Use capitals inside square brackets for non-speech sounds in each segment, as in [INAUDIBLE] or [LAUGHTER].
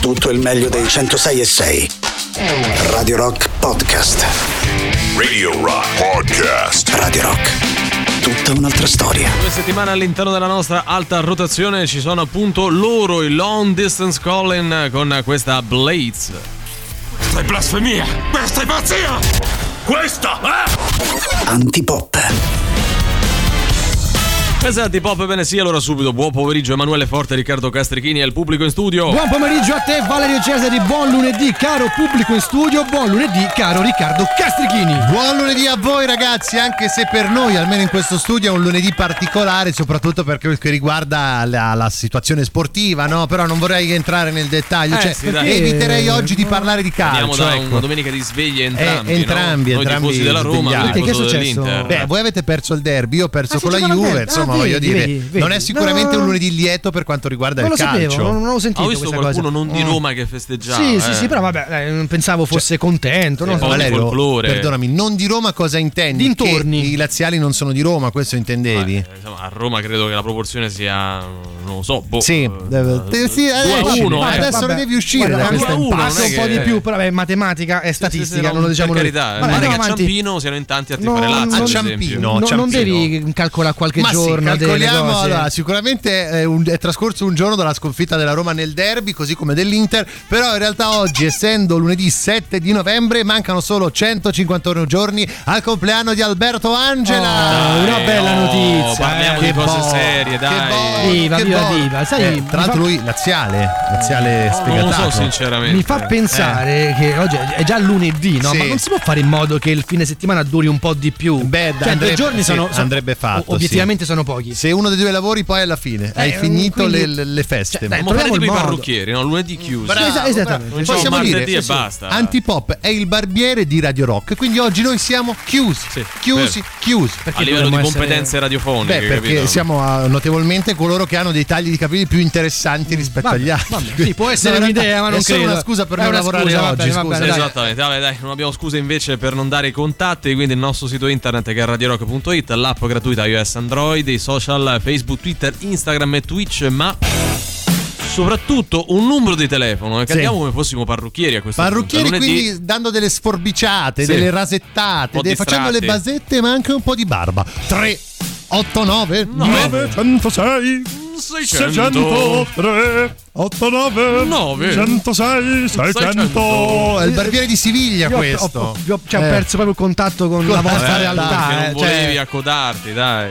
tutto il meglio dei 106 e 6. Radio Rock Podcast. Radio Rock Podcast. Radio Rock. Tutta un'altra storia. Due settimane all'interno della nostra alta rotazione ci sono appunto loro, il Long Distance Calling con questa Blades. Questa è blasfemia! Questa è pazzia! Questa è... Antipop. Esatto, pop bene sì, allora subito. Buon pomeriggio Emanuele Forte, Riccardo Castrichini e il pubblico in studio. Buon pomeriggio a te Valerio Cesari, buon lunedì caro pubblico in studio, buon lunedì caro Riccardo Castrichini. Buon lunedì a voi ragazzi, anche se per noi, almeno in questo studio, è un lunedì particolare, soprattutto per quel che riguarda la, la situazione sportiva, no? Però non vorrei entrare nel dettaglio, Eh, cioè, sì, eviterei oggi di parlare di Andiamo calcio. da ecco. una domenica di sveglie entrambi. Eh, entrambi, no? Noi entrambi tifosi della Roma, noi Che è tifosi successo? dell'Inter. Beh, voi avete perso il derby, io ho perso Ah, con la Juve, insomma, Ah, voglio vedi, dire, vedi, vedi. non è sicuramente No. un lunedì lieto per quanto riguarda Non il lo sapevo, calcio. non, non ho sentito Ho visto qualcuno cosa. non di Oh. Roma che festeggiava. Sì, eh. sì, sì, però vabbè, eh, non pensavo fosse contento. Non Sì, so. poi- Valerio, folklore. perdonami, non di Roma cosa intendi? Dintorni. Che i laziali non sono di Roma, questo intendevi? Eh, insomma, a Roma credo che la proporzione sia. Non lo so. Boh, Sì, eh, deve- eh, sì, adesso- uno, vabbè, eh. adesso ne devi uscire è un po' di più, però vabbè, matematica è statistica, non lo diciamo noi. carità, Vabbè, a. Ciampino siano in tanti a No, tifare Lazio. no, a. Ciampino. No, non devi calcolare qualche Ma sì, giorno calcoliamo allora, sicuramente è, un- è trascorso un giorno dalla sconfitta della Roma nel derby, così come dell'Inter, però in realtà oggi, essendo lunedì 7 di novembre, mancano solo 151 giorni al compleanno di Alberto Angela. Oh, una bella no, notizia, Parliamo eh. di cose bo- serie, dai. bo- Viva, che viva, bo- viva. Sai, Eh, tra l'altro fa- lui laziale, laziale Non lo so, sinceramente. Mi fa pensare che oggi è già lunedì, no? Sì. Ma non si può fare in modo che il fine settimana duri un po' di più. Beh, cioè, andrebbe- due giorni sì, sono, sono- andrebbe fatto, Obiettivamente sono pochi. Se uno dei due lavori poi alla fine hai Eh, finito quindi- le, le- feste. Cioè, dai, fare tipo i parrucchieri, no? Lunedì chiuso. Bravo, Esa- esattamente. bravo. Possiamo dire e basta. Antipop è il barbiere di Radio Rock, quindi oggi noi siamo chiusi, Sì, chiusi, chiusi. a livello di dovremmo essere- competenze radiofoniche. Beh, perché capito? siamo ah, notevolmente coloro che hanno dei tagli di capelli più interessanti rispetto Vabbè, agli altri. vabbè, sì, può essere un'idea, ma non è solo credo. una scusa per non lavorare oggi. Esattamente, vabbè, dai, non abbiamo scuse invece per non dare i contatti, quindi il nostro sito internet che è radiorock.it, l'app gratuita iOS Android, i social Facebook, Twitter, Instagram e Twitch, ma soprattutto un numero di telefono, che Sì. andiamo come fossimo parrucchieri a questo Parrucchieri punto. Lunedì- quindi dando delle sforbiciate, Sì. delle rasettate, po' de- facendo le basette ma anche un po' di barba. 3 8 9 906 600 3 8 9 9 106 600. È il barbiere di Siviglia Io questo. ho, ho- cioè, ho Eh. perso proprio il contatto con, la Con- vostra eh, realtà. Perché non eh, volevi cioè, accodarti, dai.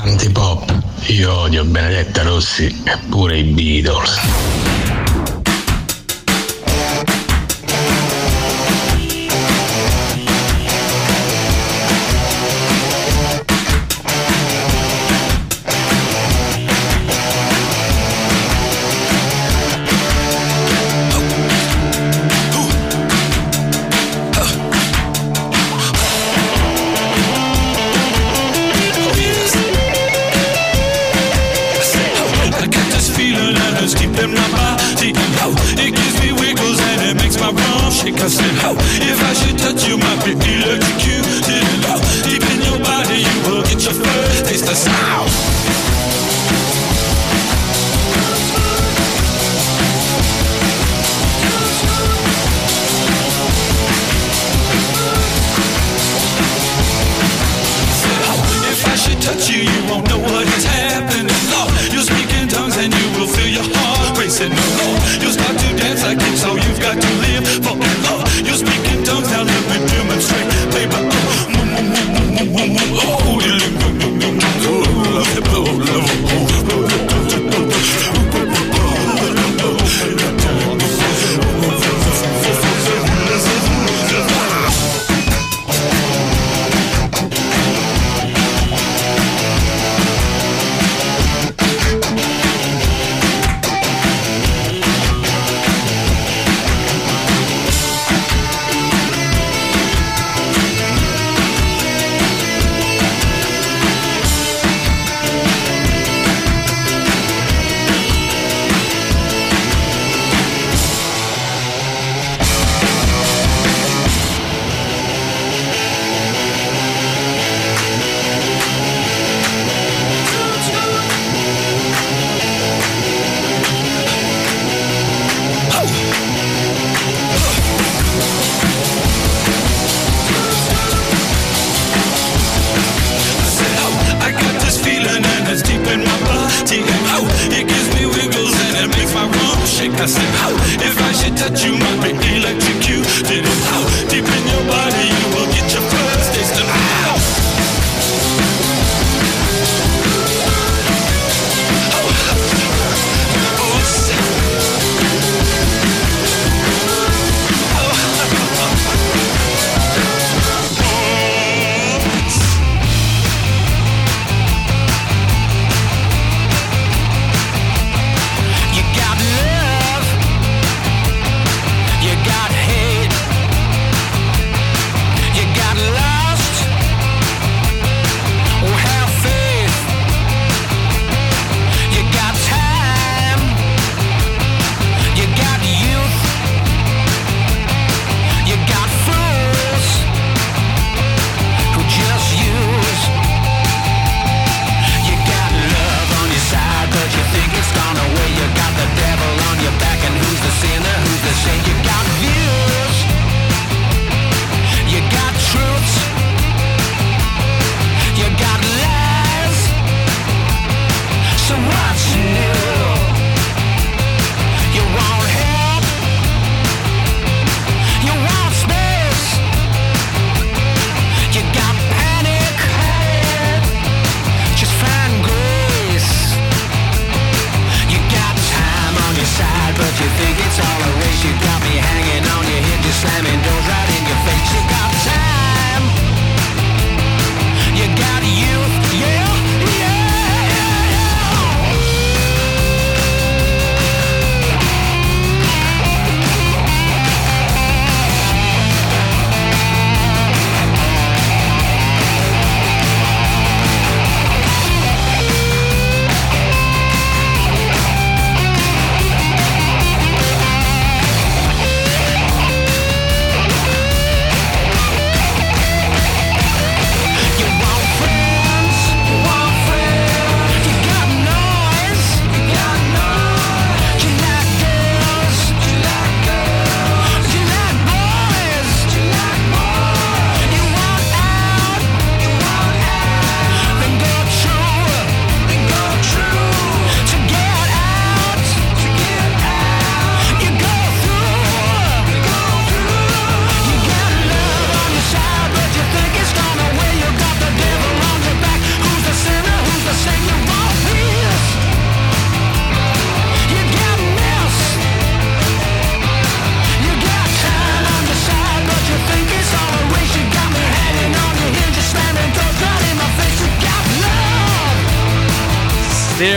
Antipop, io odio Benedetta Rossi e pure i Beatles.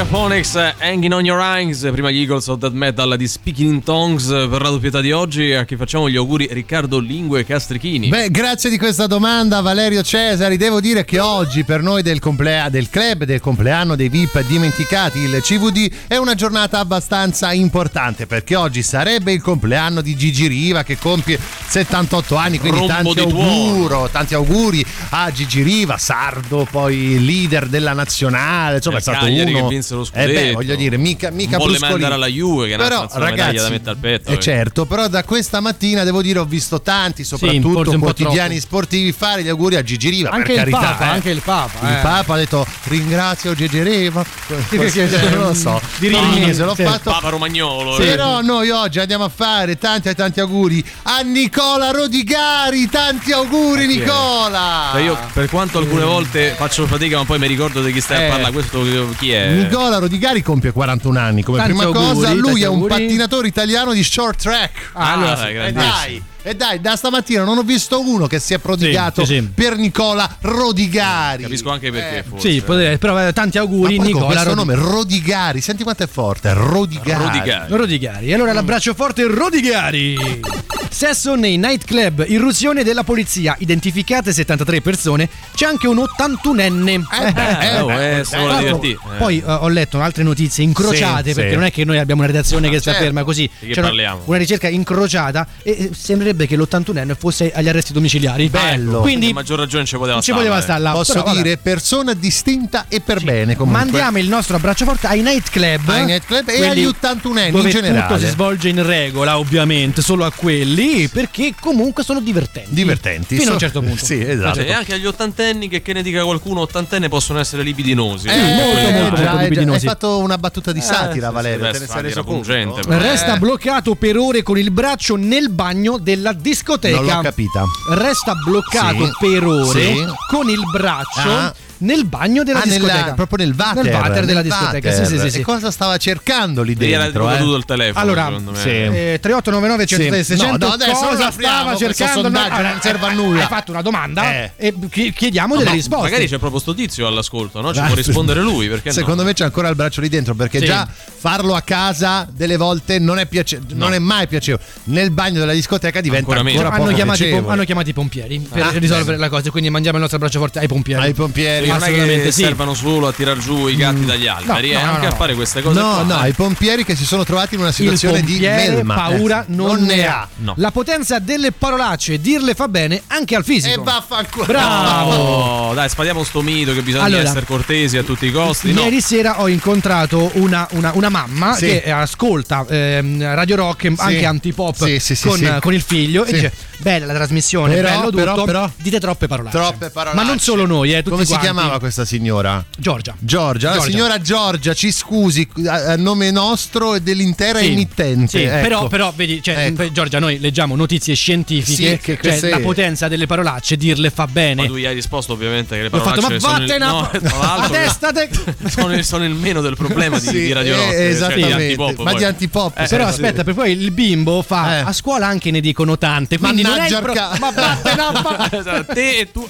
Stereophonics uh, Hanging on Your Eyes, prima gli Eagles of Death Metal di Speaking in Tongues per la doppietà di oggi a chi facciamo gli auguri Riccardo Lingue Castrichini. Beh, grazie di questa domanda Valerio Cesari. Devo dire che oggi per noi del, complea- del club del compleanno dei VIP dimenticati, il CVD, è una giornata abbastanza importante perché oggi sarebbe il compleanno di Gigi Riva che compie 78 anni, quindi Rombo tanti di auguri, tanti auguri a Gigi Riva, sardo, poi leader della nazionale, insomma è Del stato Cagliari che uno vinse lo Eh beh, scudetto. Voglio dire, mica mica volle mandare alla Juve, che è una- Però, una medaglia ragazzi, da mettere al petto, eh, eh. certo, però da questa mattina devo dire ho visto tanti, soprattutto po' quotidiani sportivi fare gli auguri a Gigi Riva, Anche per il carità, Papa, eh. anche il Papa. Il eh. Papa ha detto ringrazio Gigi Riva, non lo so, Di non Rimini, se l'ho sì. fatto. Papa Romagnolo. eh. Però noi oggi andiamo a fare tanti e tanti auguri a Nicola Rodigari, tanti auguri è? Nicola! Cioè, io per quanto alcune volte faccio fatica, ma poi mi ricordo di chi stai Eh. a parlare. Questo chi è? Nicola Rodigari compie 41 anni come Tanti prima auguri, cosa, lui è un auguri. pattinatore italiano di short track. Ah, allora dai. E dai, da stamattina non ho visto uno che si è prodigato Sì, sì, sì. per Nicola Rodigari. Capisco anche perché, Eh, forse. Sì, potrebbe- però eh, tanti auguri Nicola questo Rodi- nome Rodigari, senti quanto è forte, Rodigari. Rodigari. Rodigari. E allora l'abbraccio forte Rodigari. Sesso nei nightclub, irruzione della polizia, identificate 73 persone, c'è anche un 81enne. Eh, eh, oh, eh, eh. Eh. Poi eh, ho letto altre notizie incrociate Sì, perché sì. non è che noi abbiamo una redazione che sta certo. ferma così. Di che C'è una- parliamo? Una ricerca incrociata e eh, sembrerebbe che l'81enne fosse agli arresti domiciliari. Bello. Quindi A maggior ragione ci poteva ci stare, poteva eh. stare là. Posso però, vabbè. dire persona distinta e per bene comunque. Mandiamo il nostro abbraccio forte ai nightclub. Ai nightclub e agli 81enni in generale. tutto si svolge in regola, ovviamente, solo a quelli. Sì, perché comunque sono divertenti. Divertenti. Fino a So- un certo punto. [LAUGHS] Sì, esatto. E anche agli ottantenni, che, che ne dica qualcuno, ottantenne possono essere libidinosi. Eh, molto, molto, già, molto eh, libidinosi. Hai fatto una battuta di satira, sì, Valerio. sì, te ne sei satira reso conto? Resta Eh, bloccato per ore con il braccio nel bagno della discoteca. Non l'ho capita. Resta bloccato Sì. per ore Sì. con il braccio Ah. Nel bagno della Ah, nella- discoteca. proprio nel water. Nel water della nel discoteca. water. Sì, sì, sì, sì. E cosa stava cercando lì Lì era dentro? eh? il telefono, Allora, sì. Eh, 3899 106 Sì. 600 No, no, adesso cosa stava cercando sondaggio Allora, non serve a nulla. hai fatto una domanda Eh. e chi- chiediamo No, delle ma risposte Magari c'è proprio sto tizio all'ascolto, no? Ci può rispondere lui, perché Secondo no? me c'è ancora il braccio lì dentro perché Sì. già farlo a casa delle volte non è, piace- non è mai piacevole. Nel bagno della discoteca diventa Ancora ancora, hanno, chiamato hanno chiamato i pompieri per Ah, risolvere la cosa quindi mandiamo il nostro braccio forte ai pompieri Ai pompieri. Non è assolutamente che sì. servano solo a tirar giù i gatti dagli alberi, no, eh, no, anche no. a fare queste cose. No, qua. no, ai pompieri che si sono trovati in una il situazione di melma. paura Eh, non, ne ha No. la potenza delle parolacce dirle fa bene anche al fisico E vaffanculo. Bravo. Dai, spadiamo sto mito che bisogna Allora, essere cortesi a tutti i costi. No. Ieri sera ho incontrato una, una- una mamma Sì. che ascolta ehm, Radio Rock, anche antipop, Sì, sì, sì, con, sì. con il figlio Sì. e dice: Bella la trasmissione, Però, bello tutto. però, però- dite troppe parolacce. Troppe parole. Ma non solo noi, eh, tutti Come si quanti. Chiamava questa signora? Giorgia. Giorgia, la Giorgia. signora Giorgia, ci scusi a, a nome nostro e dell'intera Sì, emittente. sì, ecco. però, però, vedi, cioè, Ecco. Giorgia, noi leggiamo notizie scientifiche, Sì, che cioè, queste- la potenza delle parolacce, dirle fa Ma bene. tu gli hai risposto ovviamente che le Ho fatto, parolacce ma sono il, vattene a no, l'altro, [LAUGHS] testa te- [LAUGHS] sono, il, sono il meno del problema di, Sì, di Radio eh, Rock, cioè di antipop. Ma poi. di antipop, Eh, Però eh, aspetta, per poi il bimbo fa Eh. a scuola anche ne dicono tante, quindi non è il Mannaggia pro- orca- ma vattene a fa- [LAUGHS] Esatto, te e tu.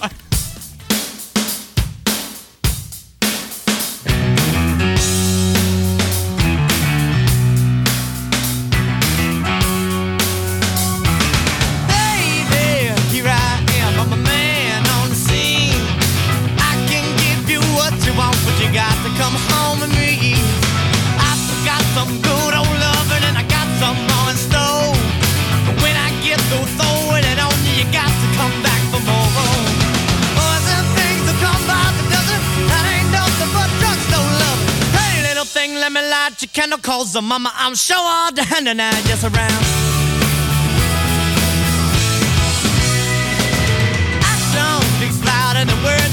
The mama, I'm sure all the hand and I just around. Action speaks louder than words,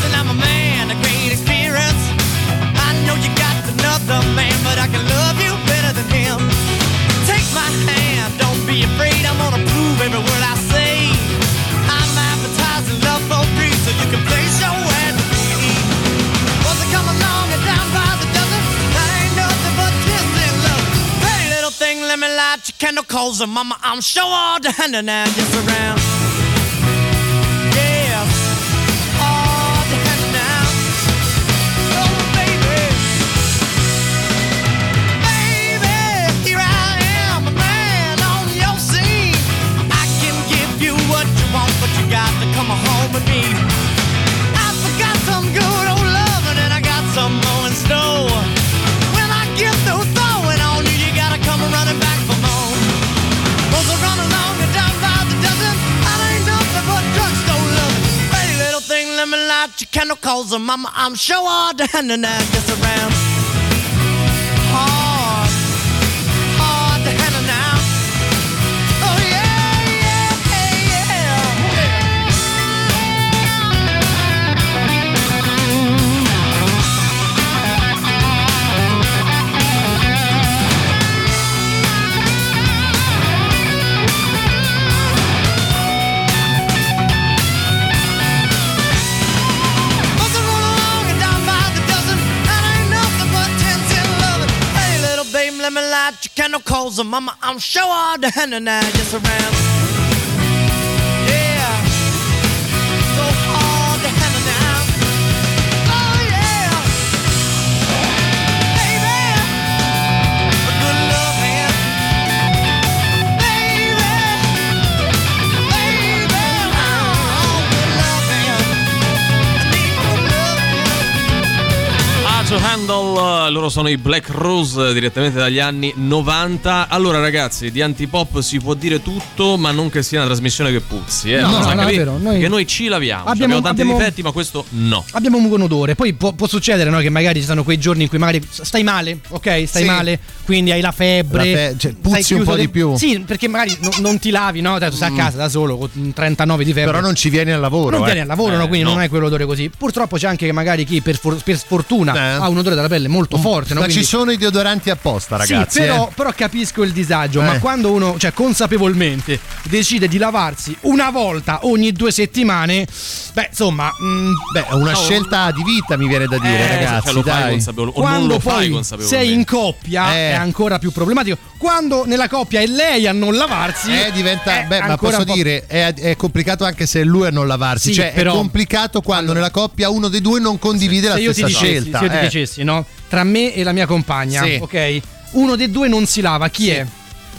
candle, cause the mama, I'm sure all the hand and I just around. Yeah. All the. Oh, baby. Baby, here I am, a man on your scene. I can give you what you want, but you got to come home with me. I forgot some good old loving, and I got some kennel calls her mama. I'm sure all down and I around. night. You cannot and mama. I'm sure all the henna now just around. Candle, loro sono i Black Rose direttamente dagli anni 90. Allora ragazzi, di antipop si può dire tutto, ma non che sia una trasmissione che puzzi, eh. No, no, no, è vero, noi- Che noi ci laviamo, Abbiamo- abbiamo, tanti abbiamo- difetti, ma questo no. Abbiamo un buon odore. Poi può, può succedere no, che magari ci sono quei giorni in cui magari stai male, ok? Stai Sì. male, quindi hai la febbre. La fe- cioè, puzzi un po' di più. Sì, perché magari no- non ti lavi, no? Dai, tu stai a casa da solo con 39 di febbre. Però non ci vieni al lavoro. non eh. vieni al lavoro, no, Eh, quindi no. non hai quell'odore così. Purtroppo c'è anche magari chi per, for- per sfortuna Eh. ha un odore della pelle molto forte, no? Ma Quindi- ci sono i deodoranti apposta, ragazzi. sì, però, eh. però capisco il disagio. Ma Eh. quando uno, cioè, consapevolmente decide di lavarsi una volta ogni due settimane, beh, insomma, mm, Beh, è una scelta di vita, mi viene da dire, Eh, ragazzi. Cioè, lo fai dai. consapevole- o non quando lo fai sei in coppia Eh. è ancora più problematico. Quando nella coppia è lei a non lavarsi, Eh, diventa, beh, ma posso po'- dire, è, è complicato anche se è lui a non lavarsi. Sì, cioè, però- è complicato quando nella coppia uno dei due non condivide la se ti stessa dicessi, scelta. se io ti eh. Dicessi, no? Tra me e la mia compagna, Sì. ok? Uno dei due non si lava, chi è?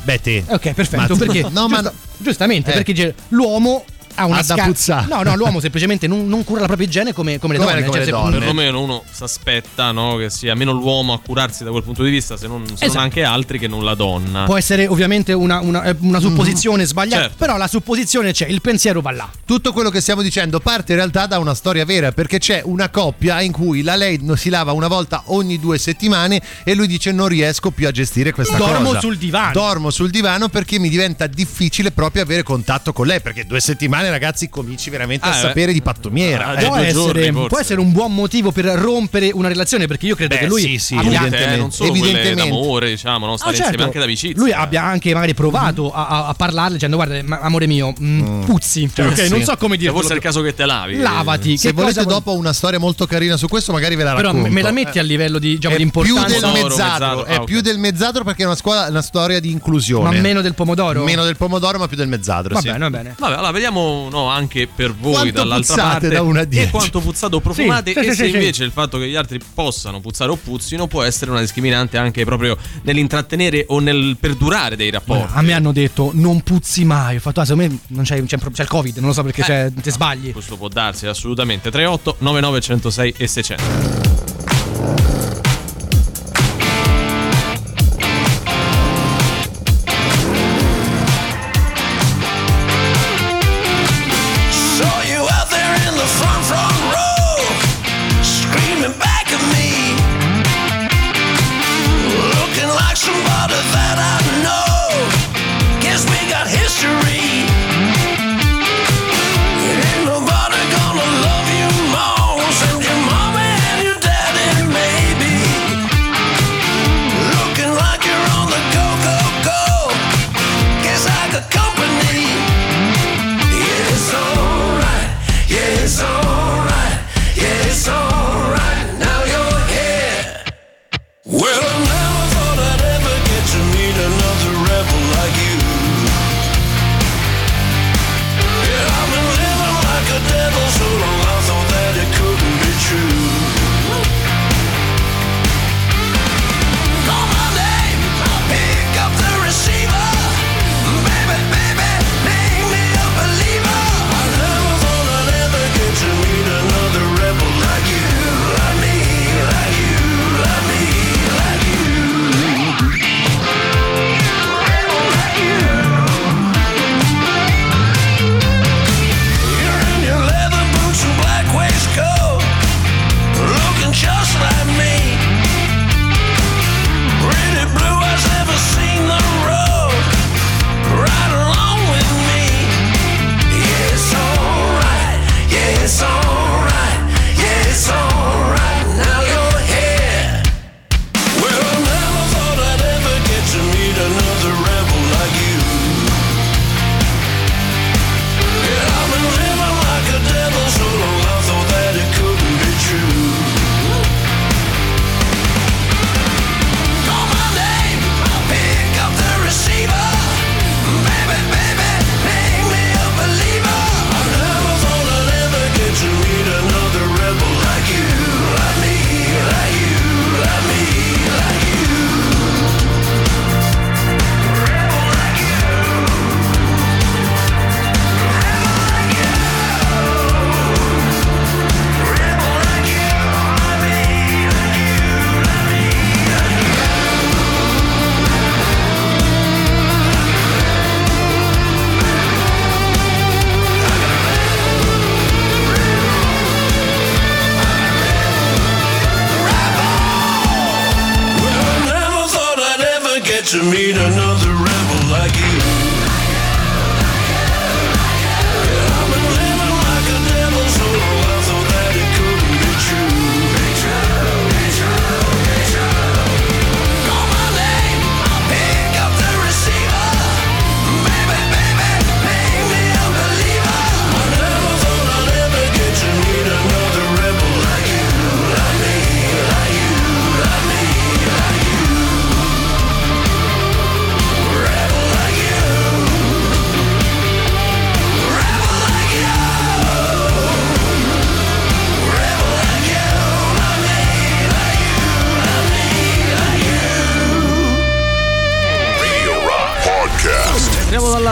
Beh, te. Ok, perfetto. Ma- perché no, ma- giusta- giustamente, Eh. perché l'uomo ha una sca- puzzare. No, no, l'uomo semplicemente non, non cura la propria igiene come, come le Come- donne. come le se- donne. Perlomeno uno si aspetta no, che sia meno l'uomo a curarsi da quel punto di vista, se non, se non Esatto. anche altri che non la donna. Può essere ovviamente una, una- eh, una supposizione sbagliata, Certo. però la supposizione c'è, il pensiero va là. Tutto quello che stiamo dicendo parte in realtà da una storia vera, perché c'è una coppia in cui la lei non si lava una volta ogni due settimane e lui dice non riesco più a gestire questa Dormo cosa. sul divano." Dormo sul divano perché mi diventa difficile proprio avere contatto con lei, perché due settimane ragazzi cominci veramente a Ah, eh. sapere di pattumiera. Ah, Eh, Può due essere, giorni, può essere un buon motivo per rompere una relazione, perché io credo Beh, che lui sì, sì, abbia- evidentemente. Eh, non solo evidentemente. d'amore, diciamo, no? Ah, stare certo. insieme anche d'amicizia. Lui abbia anche magari provato a, a- a parlarle dicendo guarda ma- amore mio mm, puzzi cioè, ok, Sì. non so come Cioè, dirlo forse è il caso che te lavi. lavati Se volete dopo una storia molto carina su questo magari ve la però racconto. me la metti a livello di, diciamo, è di più importanza del mezzadro, è Ah, più del mezzadro perché è una, scuola- una storia di inclusione. ma meno del pomodoro Meno del pomodoro, ma più del mezzadro. va sì. bene va bene Vabbè, allora vediamo no, anche per voi Quanto dall'altra parte da una e quanto puzzate o profumate. Sì, sì, e sì, se invece il fatto che gli altri possano puzzare o puzzino può essere una discriminante anche proprio nell'intrattenere o nel perdurare dei rapporti. a me hanno detto non puzzi mai ho fatto ah secondo me non c'è, c'è, c'è il covid non lo so perché c'è, ti sbagli Questo può darsi assolutamente. 38 99 106 e 600.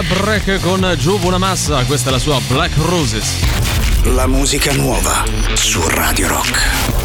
Break con Giù una massa, questa è la sua Black Roses. La musica nuova su Radio Rock.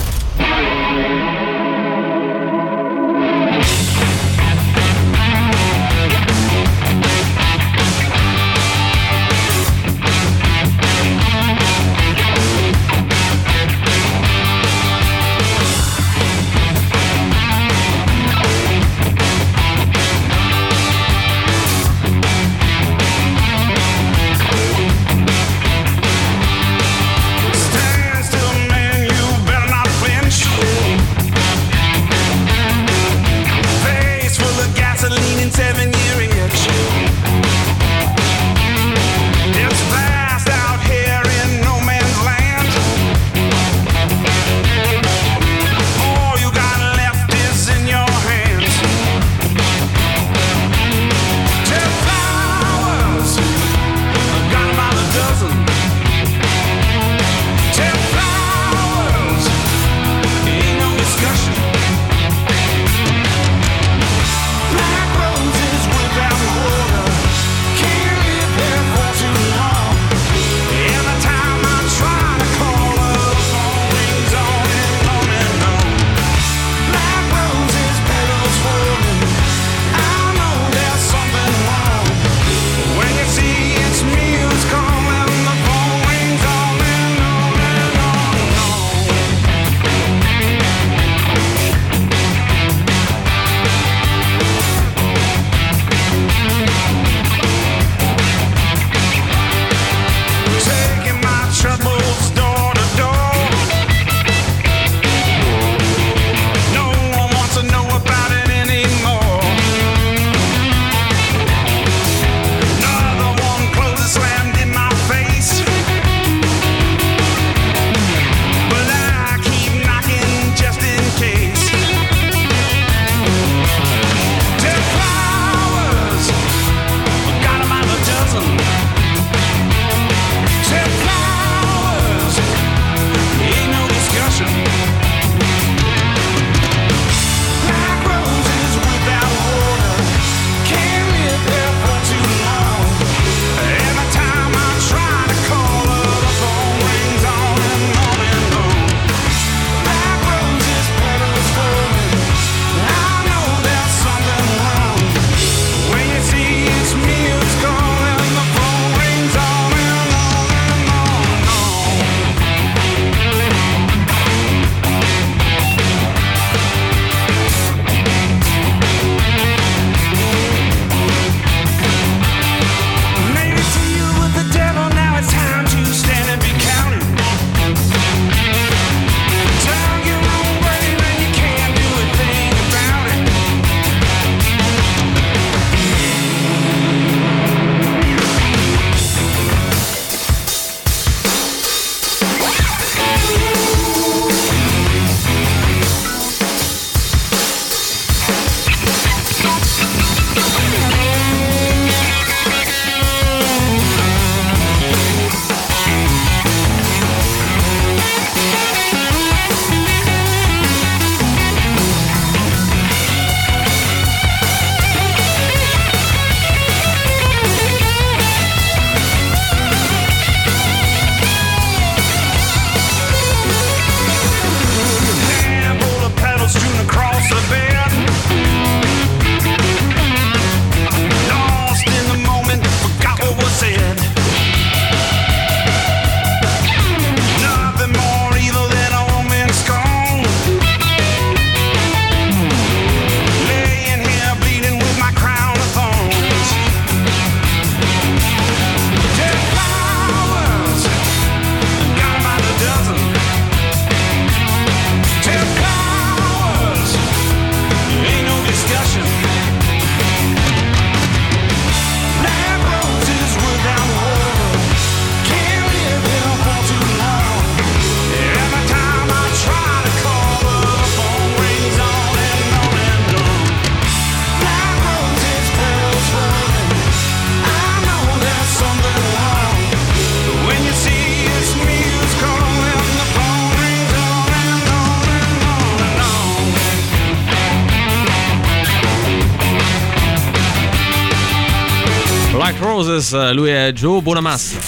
Roses, lui è Joe Bonamassa.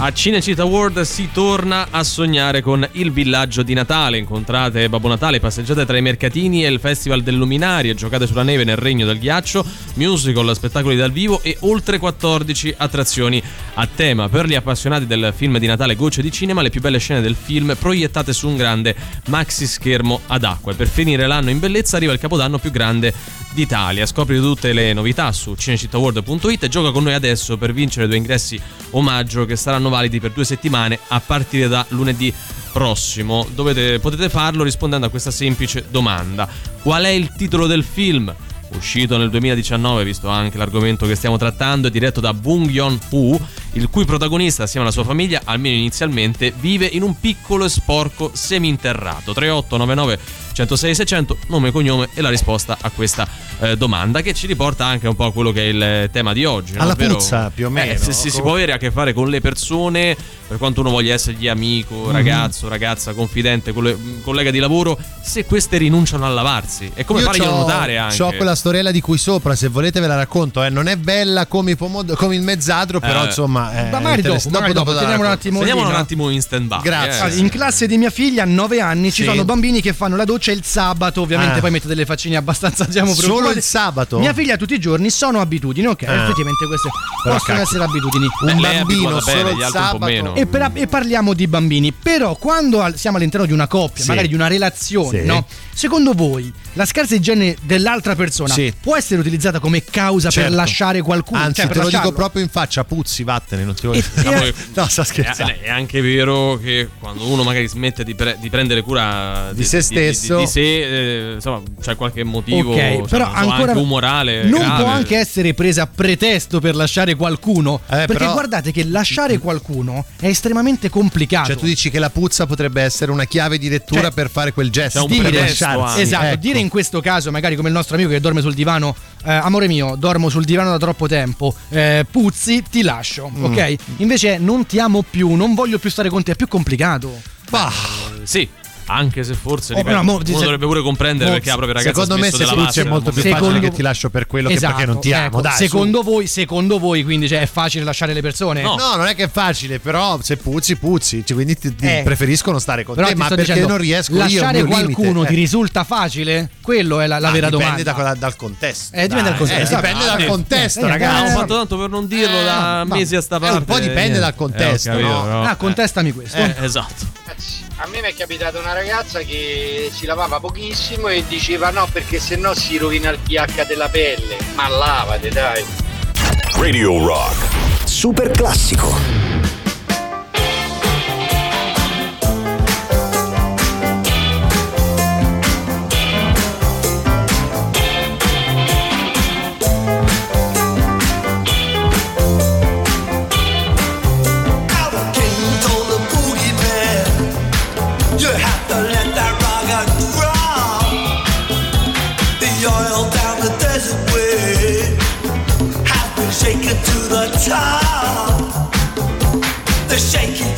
A Cinecittà World si torna a sognare con il villaggio di Natale. Incontrate Babbo Natale, passeggiate tra i mercatini e il Festival del Luminarie, giocate sulla neve nel Regno del Ghiaccio, musical, spettacoli dal vivo e oltre 14 attrazioni a tema. Per gli appassionati del film di Natale Gocce di Cinema, le più belle scene del film proiettate su un grande maxi schermo ad acqua. E per finire l'anno in bellezza arriva il capodanno più grande d'Italia. Scopri tutte le novità su cinecittàworld.it e gioca con noi adesso per vincere due ingressi omaggio che saranno validi per due settimane a partire da lunedì prossimo. Dovete, potete farlo rispondendo a questa semplice domanda. Qual è il titolo del film? Uscito nel 2019, visto anche l'argomento che stiamo trattando, è diretto da Bong Yeon-woo, il cui protagonista, assieme alla sua famiglia, almeno inizialmente, vive in un piccolo e sporco seminterrato. 3899 106 600, nome e cognome e la risposta a questa eh, domanda che ci riporta anche un po' a quello che è il eh, tema di oggi. no? Alla Ovvero- puzza, più o meno. Eh, se, se si può avere a che fare con le persone, per quanto uno voglia essergli amico, Mhm. ragazzo, ragazza, confidente, colle- collega di lavoro, se queste rinunciano a lavarsi. È come farglielo notare anche. C'ho quella storiella di qui sopra, se volete ve la racconto. eh. Non è bella come, pomod- come il mezzadro, però Eh. Insomma. eh, Ma magari dopo, interess- magari dopo, te la teniamo un attimo Teniamolo lì, un attimo in stand-by. Grazie. eh. In classe di mia figlia a 9 anni ci Sì. sono bambini che fanno la doccia il sabato, ovviamente Ah. poi mette delle faccine abbastanza diciamo Solo il sabato? Mia figlia tutti i giorni sono abitudini, ok, Ah. effettivamente queste Però possono cacchio. essere abitudini. Un Beh, è bambino solo bene, il un sabato. E, per- e parliamo di bambini, però quando al- siamo all'interno di una coppia, Sì. magari di una relazione, Sì. no? Secondo voi la scarsa igiene dell'altra persona Sì. può essere utilizzata come causa per Certo. lasciare qualcuno? Anzi, Cioè, per te lo dico proprio in faccia, puzzi, vattene, non ti voglio. No, sto È, scherzando. è anche vero che quando uno magari smette di, pre- di prendere cura Di se stesso. di, di sé, eh, insomma, c'è qualche motivo, Ok, cioè, però non so, ancora anche umorale. non grave. può anche essere presa a pretesto per lasciare qualcuno. Eh, perché però- guardate che lasciare qualcuno è estremamente complicato. Cioè, tu dici che la puzza potrebbe essere una chiave di lettura Cioè, per fare quel gesto. lasciarsi. anche. Esatto, Ecco. dire in questo caso, magari come il nostro amico che dorme sul divano, eh, amore mio, dormo sul divano da troppo tempo, eh, puzzi, ti lascio, Mm. ok? Invece non ti amo più, non voglio più stare con te, è più complicato. Bah, Sì, anche se forse Oh, ripeto, mo- uno se- dovrebbe pure comprendere mo- perché la propria ragazza secondo me se lavarsi è molto più Secondo- facile che ti lascio per quello che perché non ti amo. ecco, Dai, su. secondo voi, secondo voi, quindi cioè, è facile lasciare le persone? No. No, non è che è facile, però se puzzi, puzzi. Cioè, quindi ti, ti Eh. preferiscono stare con Però te, ma perché dicendo, non riesco io? lasciare il mio qualcuno limite. ti Eh. risulta facile? Quello è la, la Ah, vera dipende domanda. da- dal contesto. Eh, dipende Dai, dal contesto. eh, dipende dal contesto, Eh, ragazzi. ho fatto tanto per non dirlo Eh, da ma- mesi a sta eh, parte. un po' dipende dal contesto, Eh, Ah, contestami questo. Eh, esatto. A me mi è capitata una ragazza che si lavava pochissimo e diceva no perché sennò si rovina il pH della pelle. Ma lavate dai. Radio Rock. Super classico. Oil down the desert way been shaken to the top. The shaking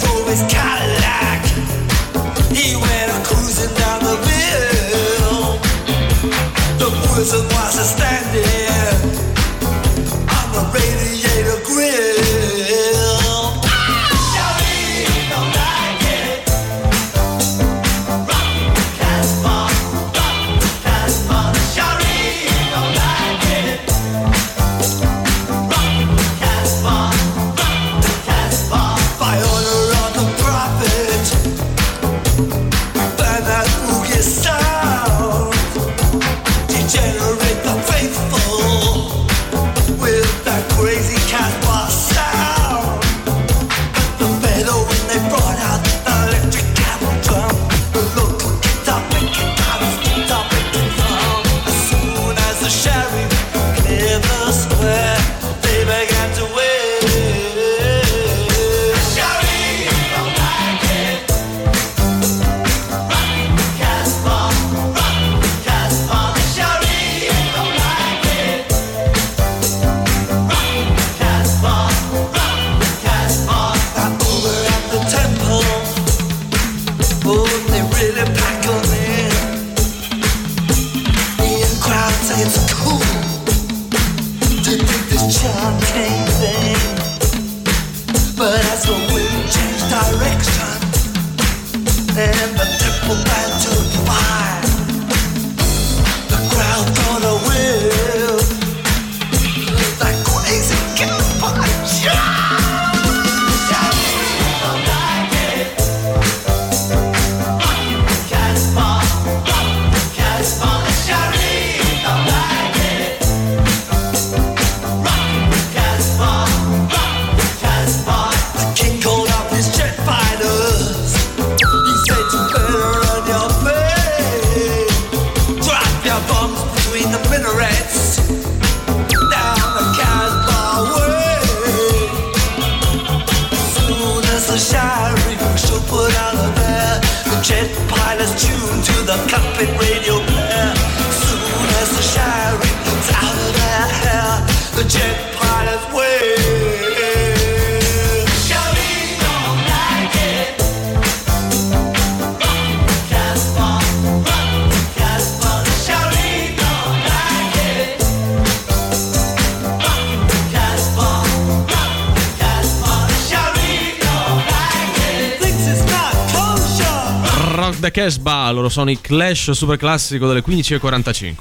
Rock the Casbah, loro sono i Clash super classico delle 15.45.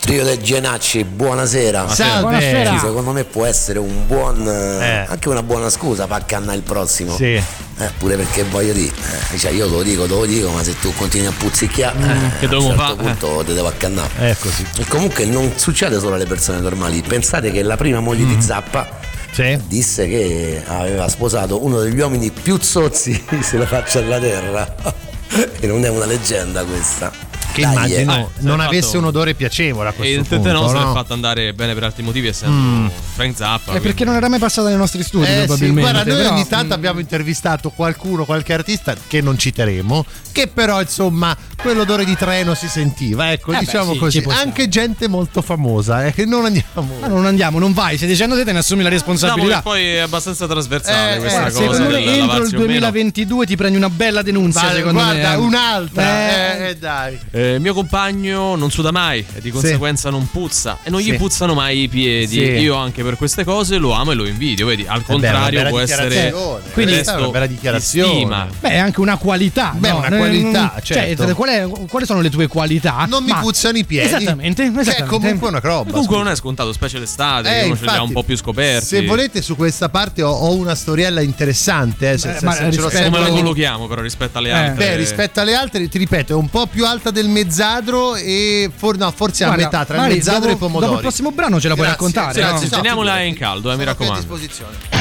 Trio del Genacci, buonasera. Salve. Buonasera. Sì, secondo me può essere un buon eh, Eh. anche una buona scusa per accannare il prossimo. Sì. Eh, pure perché voglio dire, eh, cioè io te lo dico, te lo dico, ma se tu continui a puzzicchiare, eh, che a un certo fa? punto ti devo accannare. È così. E comunque non succede solo alle persone normali. Pensate che la prima moglie Mm. di Zappa Sì. disse che aveva sposato uno degli uomini più zozzi sulla [LAUGHS] faccia della terra. E non è una leggenda questa. Che Dai, immagino eh. Eh, non fatto- avesse un odore piacevole a E questo il punto. Tete Nostra no? è fatto andare bene per altri motivi, essendo Mm. Frank Zappa. È perché non era mai passata nei nostri studi, Eh sì, probabilmente. guarda, noi però- ogni tanto abbiamo intervistato qualcuno, qualche artista che non citeremo, che però insomma quell'odore di treno si sentiva, ecco, Eh beh, diciamo sì, così. Anche gente molto famosa, eh, che non andiamo. Ma non andiamo, non vai. Stai dicendo te, te ne assumi la Diciamo che responsabilità. poi è abbastanza trasversale Eh, questa eh, cosa. Secondo me del entro il lavarsi o meno. 2022 ti prendi una bella denunzia, Vale, secondo guarda, me. eh. un'altra. Eh, Eh, eh, dai. Eh, mio compagno non suda mai e di conseguenza non puzza e non gli Sì. puzzano mai i piedi. Sì. Io anche per queste cose lo amo e lo invidio, vedi? Al beh, una contrario bella può essere quindi Questa è una bella dichiarazione. stima. Beh, è anche una qualità. Beh, no? una qualità, mm, certo. Cioè, qual è- quali sono le tue qualità? Non mi Ma- puzzano i piedi. Esattamente, Che è esattamente. comunque una roba. Comunque non è scontato, specie l'estate, Eh, che uno ce li ha infatti, un po' più scoperti. Se volete su questa parte ho, ho una storiella interessante, eh, se, Beh, se- ma se rispetto- come la collochiamo però rispetto alle Eh. altre? Beh, rispetto alle altre, ti ripeto, è un po' più alta del mezzadro e for- no, forse a Guarda, metà tra il magari mezzadro dopo, e i pomodori. Dopo il prossimo brano ce la puoi Grazie, raccontare. Sì, no? teniamola in caldo, eh, mi qui a raccomando. disposizione.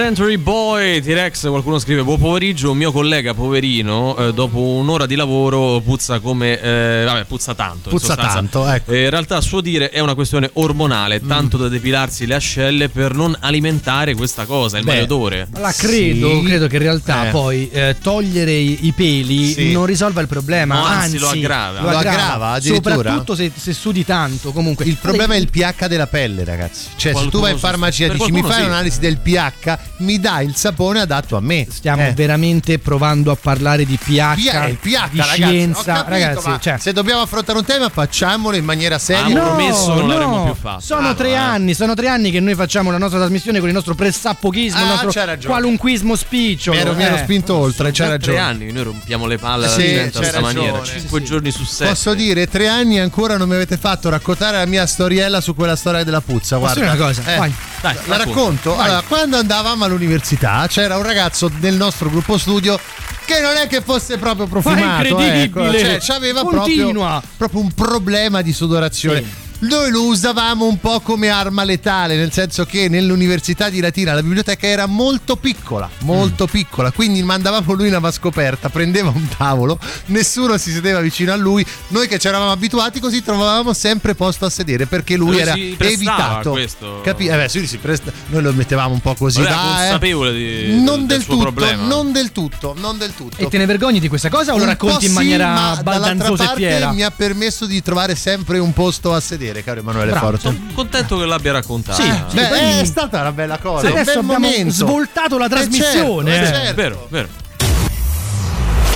Century Boy T-Rex qualcuno scrive buon pomeriggio un mio collega poverino eh, dopo un'ora di lavoro puzza come eh, vabbè puzza tanto Puzza tanto, ecco. Eh, in realtà a suo dire è una questione ormonale tanto da depilarsi le ascelle per non alimentare questa cosa il Beh, maleodore Allora, credo, Sì. credo che in realtà Eh. poi eh, togliere i, i peli Sì. non risolva il problema, No, anzi, anzi, lo aggrava. Lo aggrava, addirittura? Soprattutto se, se sudi tanto. Comunque, Il problema è il pH della pelle, ragazzi. Cioè, se tu Qualcuno vai in farmacia e dici mi qualcuno fai sì. un'analisi del pH, mi dai il sapone adatto a me. Stiamo Eh. veramente provando a parlare di pH, P- pH, di ragazzi. scienza, capito, ragazzi. cioè, se dobbiamo affrontare un tema, facciamolo in maniera seria. Ah, no. promesso non l'avremmo più fatto. Sono Ah, tre no, eh. anni, sono tre anni che noi facciamo la nostra trasmissione con il nostro pressappochismo, Ah, il nostro qualunquismo spicciolo. Mi ero, mi ero eh. spinto oltre, c'è Già ragione. tre anni che noi rompiamo le palle alla Sì, gente in questa maniera cinque giorni su sette Posso dire, tre anni ancora non mi avete fatto raccontare la mia storiella su quella storia della puzza. Posso Guarda, dire una cosa? Eh, Vai. Dai, la racconto. Allora, quando andavamo all'università c'era un ragazzo nel nostro gruppo studio che non è che fosse proprio profumato. incredibile! Ecco, cioè, c'aveva proprio, proprio un problema di sudorazione. Noi lo usavamo un po' come arma letale, nel senso che nell'università di Latina la biblioteca era molto piccola, molto piccola, quindi mandavamo lui in avascoperta, prendeva un tavolo, nessuno si sedeva vicino a lui, noi che ci eravamo abituati così trovavamo sempre posto a sedere perché lui, Lui era evitato. questo. Capi- eh beh, sì, si presta- noi lo mettevamo un po' così, Vabbè, dai, eh. consapevole di- non del del, suo tutto, problema. non del tutto, non del tutto. E te ne vergogni di questa cosa o lo racconti in sì, maniera ma dall'altra baldanzosa e parte fiera? mi ha permesso di trovare sempre un posto a sedere, caro Emanuele Bravo, Forte. sono contento che l'abbia raccontato Sì, sì. Beh, poi- è stata una bella cosa. Sì, adesso abbiamo momento. svoltato la Eh, certo, trasmissione, eh, eh. certo. vero vero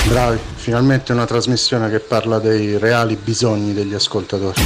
Bravi, finalmente una trasmissione che parla dei reali bisogni degli ascoltatori.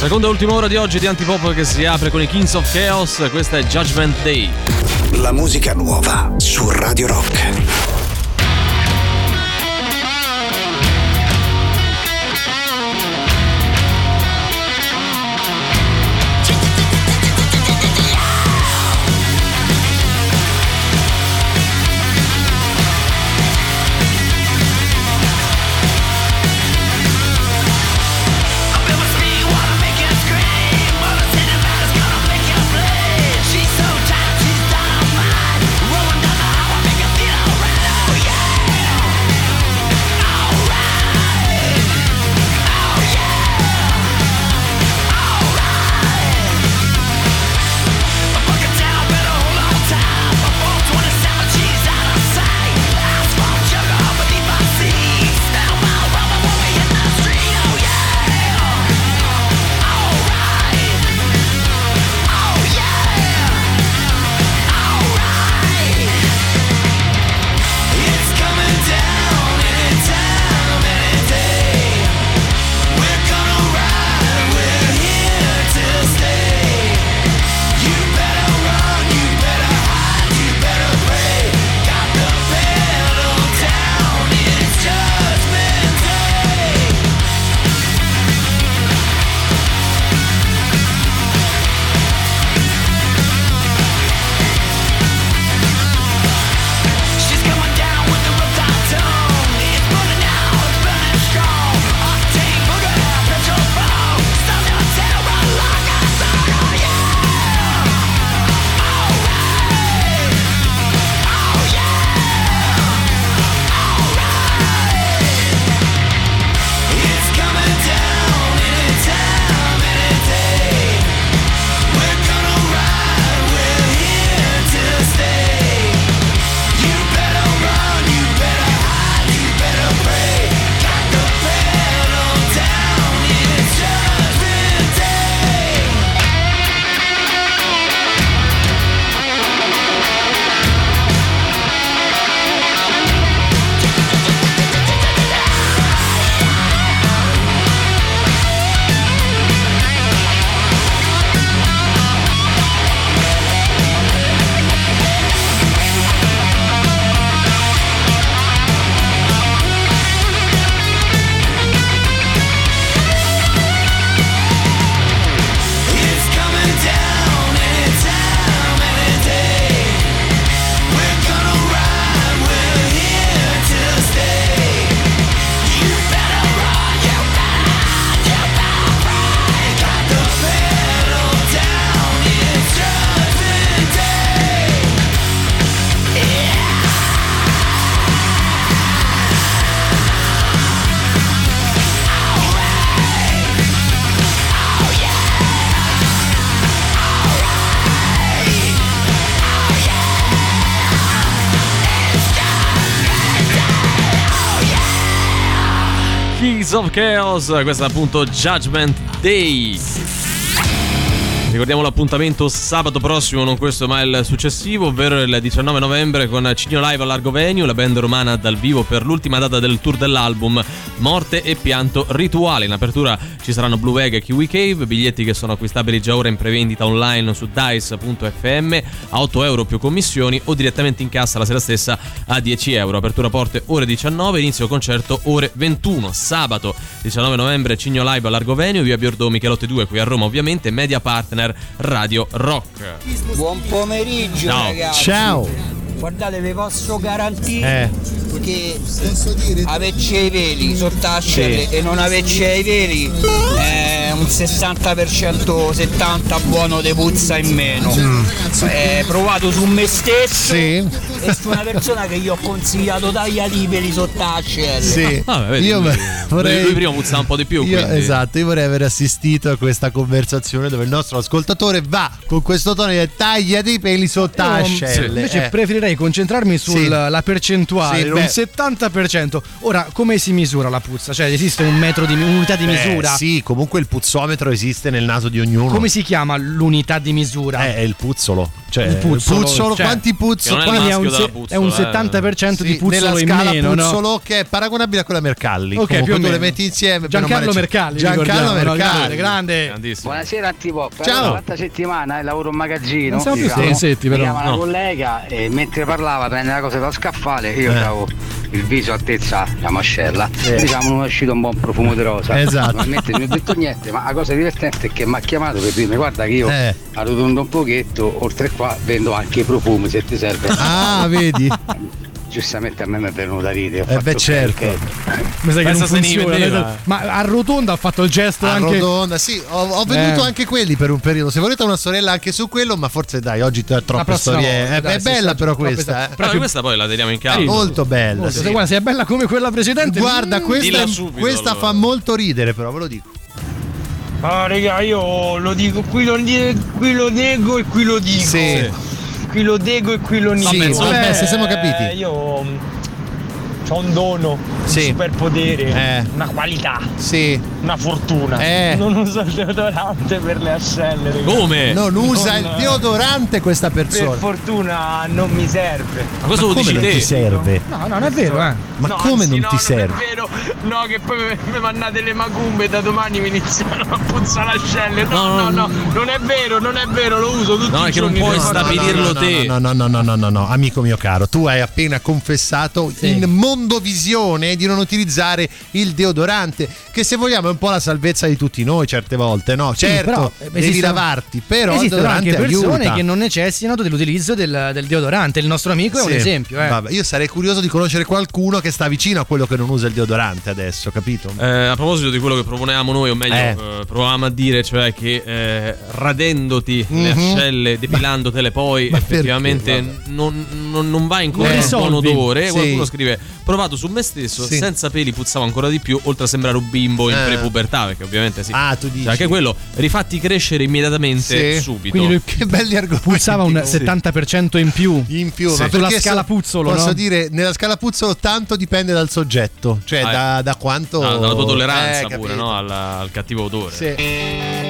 Seconda e ultima ora di oggi di Antipop che si apre con i Kings of Chaos, questa è Judgment Day. La musica nuova su Radio Rock. Of Chaos, questo è appunto Judgment Day. Ricordiamo l'appuntamento sabato prossimo, non questo ma il successivo, ovvero il 19 novembre con Cigno Live a Venue, la band romana dal vivo per l'ultima data del tour dell'album Morte e Pianto Rituale. In apertura ci saranno Blue Egg e Kiwi Cave, biglietti che sono acquistabili già ora in prevendita online su dice.fm a 8 euro più commissioni o direttamente in cassa la sera stessa a 10 euro. Apertura porte ore 19, inizio concerto ore 21. Sabato 19 novembre Cigno Live a Venue, via Biordo Michelotti 2 qui a Roma ovviamente, media partner Radio Rock. Buon pomeriggio Ciao. ragazzi. Ciao. Guardate, vi posso garantire che averci i peli sotto la Sì. ascelle e non averci i peli è un 60% 70 buono di puzza in meno. Mm. È provato su me stesso Sì. e su una persona che gli ho consigliato tagliati i peli sotto la ascelle. Sì. Ah, vedi, io lui- vorrei lui prima puzzava un po' di più, Io- esatto, io vorrei aver assistito a questa conversazione dove il nostro ascoltatore va con questo tono di tagliati i peli sotto Io, ascelle. Invece Eh. preferirei concentrarmi sulla Sì. percentuale, Sì, un beh. 70%. Ora, come si misura la puzza? Cioè, esiste un metro di unità di Beh, misura? sì, comunque il puzzometro esiste nel naso di ognuno. Come si chiama l'unità di misura? Eh, è il puzzolo. Cioè, Il puzzolo, puzzolo, cioè, quanti puzzolo? non è è un, se- puzzola, è un eh. 70% di Sì, puzzolo nella in scala meno, no? puzzolo che è paragonabile a quella Mercalli. Ok, Comunque più o tu le metti insieme. Giancarlo Mercalli, Giancarlo no? Mercalli. Grande. Buonasera Antipop, Ciao. l'altra settimana eh, lavoro in magazzino. Non siamo più diciamo. stronzetti, però. Mi chiama una No. collega e mentre parlava prende la cosa da scaffale, io Eh. avevo il viso altezza la mascella. Diciamo non è uscito un buon profumo di rosa. Esatto. Naturalmente non ho detto niente, ma la cosa divertente è che mi ha chiamato per dirmi guarda che io Eh. arrotondo un pochetto, oltre qua vendo anche i profumi se ti serve. Ah, vedi? [LAUGHS] Giustamente a me mi è venuta a ridere. Eh beh, certo. Mi sa che non se ne funziona. Ma a rotonda ha fatto il gesto A anche. Rotonda, sì, ho, ho venduto Eh. anche quelli per un periodo. Se volete una sorella anche su quello, ma forse dai, oggi t- La troppe prossima storie. Eh, dai, è bella però questa. eh. Però questa poi la teniamo in caldo. Molto bella. Molto, sì. se, guarda, se è bella come quella precedente. Guarda, mm, questa, subito, questa allora. fa molto ridere, però ve lo dico. Ah, raga, io lo dico, qui lo, qui lo nego e qui lo dico. Sì. Qui lo nego e qui lo nego. Sì, vabbè, se siamo Eh, capiti. Io mm, ho un dono, Sì. un superpotere, Eh. una qualità, Sì. una fortuna. Eh. Non uso il deodorante per le ascelle. Come? Non usa il Non- deodorante questa Per persona. fortuna non mi serve. Ma lo come dici non te? ti serve? No, no, non è vero, eh. Ma No, come anzi, non no, ti serve? Non è vero, no, che poi mi- mandate le macumbe e da domani mi iniziano a puzzare l'ascelle. No, no, no, non è vero, non è vero, lo uso tutti No, i è che non giorni. puoi No, no, no, stabilirlo no, te. No, no, no, no, no, no, no, amico mio caro, tu hai appena confessato in mondovisione di non utilizzare il deodorante, che se vogliamo è un po' la salvezza di tutti noi certe volte, no? Sì, Certo, però, devi esistono- lavarti, però il Esistono deodorante anche persone aiuta. che non necessitano dell'utilizzo del, del deodorante. Il nostro amico è un Sì. esempio, eh. Vabbè, io sarei curioso di conoscere qualcuno che sta vicino a quello che non usa il deodorante adesso, capito? Eh, a proposito di quello che proponevamo noi, o meglio, Eh. eh, provavamo a dire, cioè che eh, radendoti le Mhm. ascelle, depilandotele poi, ma effettivamente non, non- non va incontro Eh. a un buon odore. Sì. Qualcuno scrive: Provato su me stesso, Sì. senza peli puzzava ancora di più, oltre a sembrare un bimbo in Eh. prepubertà, perché ovviamente sì. Ah, tu dici. Cioè, anche quello, rifatti crescere immediatamente Sì. subito. Quindi Che belli argomenti. puzzava un Sì. 70% in più. in più, Sì. ma Sulla scala so- puzzolo, posso no? dire nella scala puzzolo tanto dipende dal soggetto, cioè Ah, da, da quanto Ah, dalla tua tolleranza Eh, pure no? al, al cattivo odore. Sì.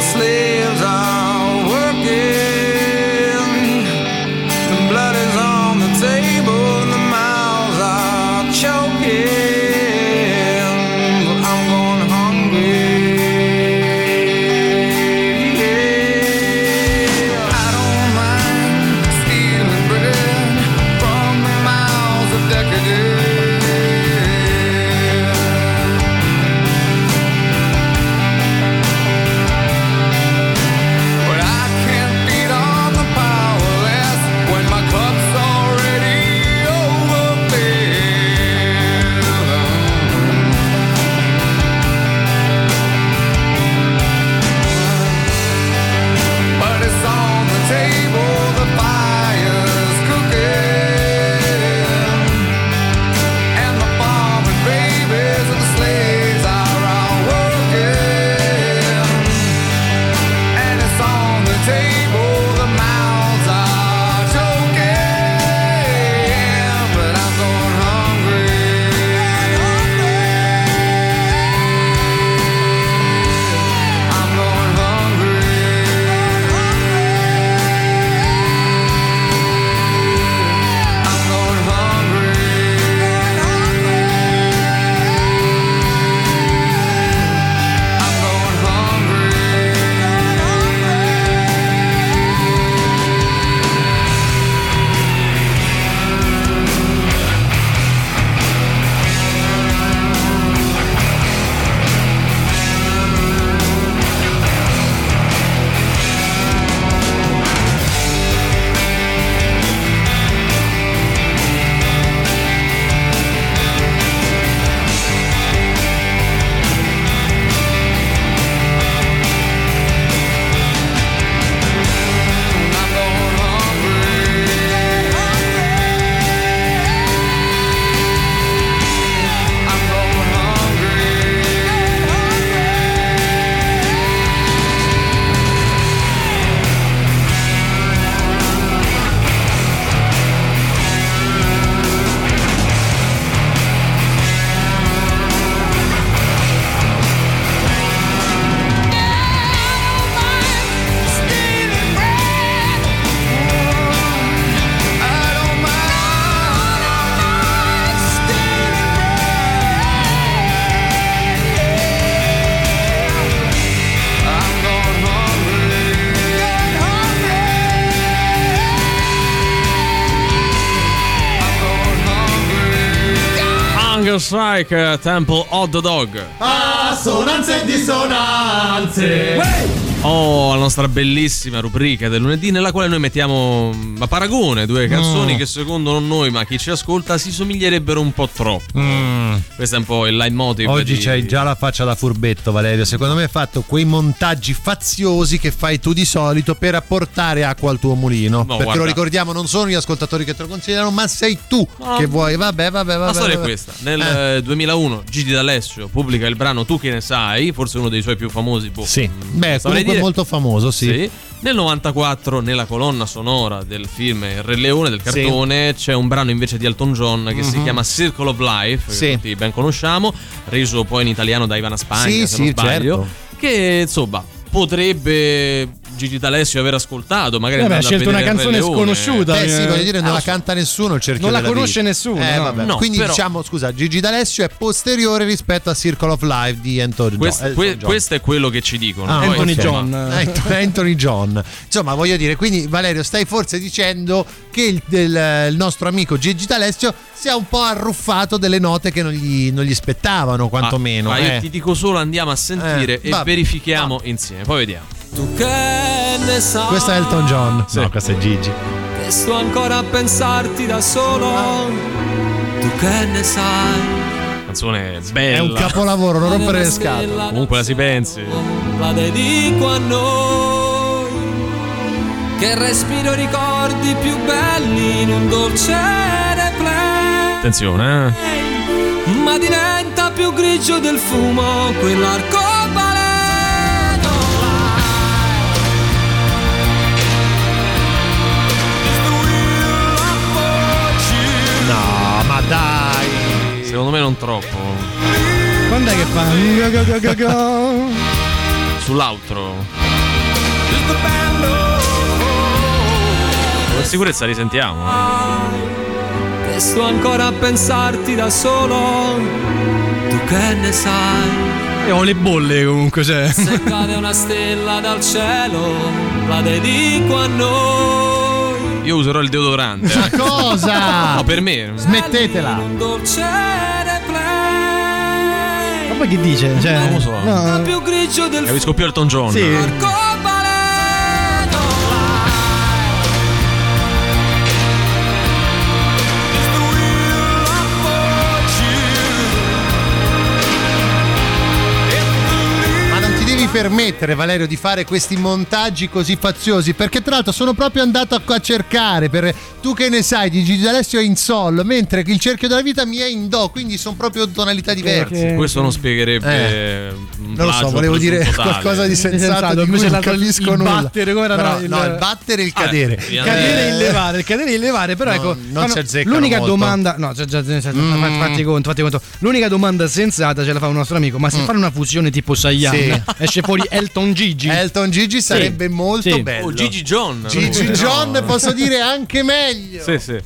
slave Hunger Strike, Temple Hot Dog. Assonanze e dissonanze. Oh, la nostra bellissima rubrica del lunedì nella quale noi mettiamo mm, a paragone due canzoni Mm. che secondo non noi ma chi ci ascolta si somiglierebbero un po' troppo. Questo è un po' il leitmotiv Oggi di... c'hai già la faccia da furbetto, Valerio. Secondo me hai fatto quei montaggi faziosi che fai tu di solito per apportare acqua al tuo mulino. Perché guarda. lo ricordiamo, non sono gli ascoltatori che te lo consigliano, ma sei tu No. che vuoi. Vabbè, vabbè, vabbè. La storia è questa. Nel eh, 2001 Gigi D'Alessio pubblica il brano Tu che ne sai, forse uno dei suoi più famosi. Boh, Sì. mm, Beh, saprei dire. molto famoso, sì. Nel 94, nella colonna sonora del film Il Re Leone del cartone, c'è un brano invece di Elton John che si Mhm. chiama Circle of Life, che Sì. tutti ben conosciamo, reso poi in italiano da Ivana Spagna, Sì, se sì, non sbaglio, certo. che insomma potrebbe Gigi D'Alessio aver ascoltato, magari Vabbè, ha andando a scelto una canzone Leone. sconosciuta. Beh, sì, Eh, voglio dire, non eh, la canta nessuno il cerchio Non la conosce vita. nessuno, Eh, no. vabbè. No, Quindi però- diciamo, scusa, Gigi D'Alessio è posteriore rispetto a Circle of Life di Anthony Questo, John. que- Elton John. questo è quello che ci dicono. Ah, Anthony insomma, John. [LAUGHS] Anthony John. Insomma, voglio dire, quindi Valerio, stai forse dicendo che il, del- il nostro amico Gigi D'Alessio sia un po' arruffato delle note che non gli, non gli spettavano, quantomeno. Ma io eh. ti dico solo andiamo a sentire Eh, e vabbè. verifichiamo insieme. Poi vediamo. Tu che ne sai? Questo è Elton John. No, questo è Gigi. Che sto ancora a pensarti da solo. Tu che ne sai? Canzone bella. È un capolavoro, non rompere le scatole. Comunque la si pensi. La dedico a noi. Che respiro ricordi più belli in un dolce replay. Attenzione, eh. Ma diventa più grigio del fumo quell'arcobaleno. Dai. Secondo me non troppo. Quando è che fa? Go, go, go, go. Sull'outro. Con sicurezza risentiamo. Che sto ancora a pensarti da solo. Tu che ne sai? E ho le bolle comunque, cioè. Se cade una stella dal cielo, la dedico a noi. Io userò il deodorante. Ma cosa? No, per me. Smettetela. Ma poi che dice? Cioè, Non lo so. no. Capisco più Elton John. Sì. Permettere, Valerio, di fare questi montaggi così faziosi, perché tra l'altro sono proprio andato a, cercare, per, tu che ne sai, di Gigi D'Alessio è in sol, mentre il cerchio della vita mi è in do, quindi sono proprio tonalità diverse. Questo non spiegherebbe. un Non lo so, volevo dire tale. qualcosa di sensato, Sensato, di cui invece non capisco il nulla. battere, come era, Però, no, il- no, il battere e il Ah, cadere. eh, Cadere e il levare, il cadere e il levare, però No, ecco, non fanno- si l'unica molto. domanda, no, cioè, già, Mm. fatti, conto, fatti conto. L'unica domanda sensata ce la fa un nostro amico, ma se fanno una fusione tipo Saiyan, Sì. esce fuori Elton Gigi. Elton Gigi sarebbe molto Sì. bello. Oh, Gigi John. Gigi No. John, posso dire anche meglio. Sì, sì.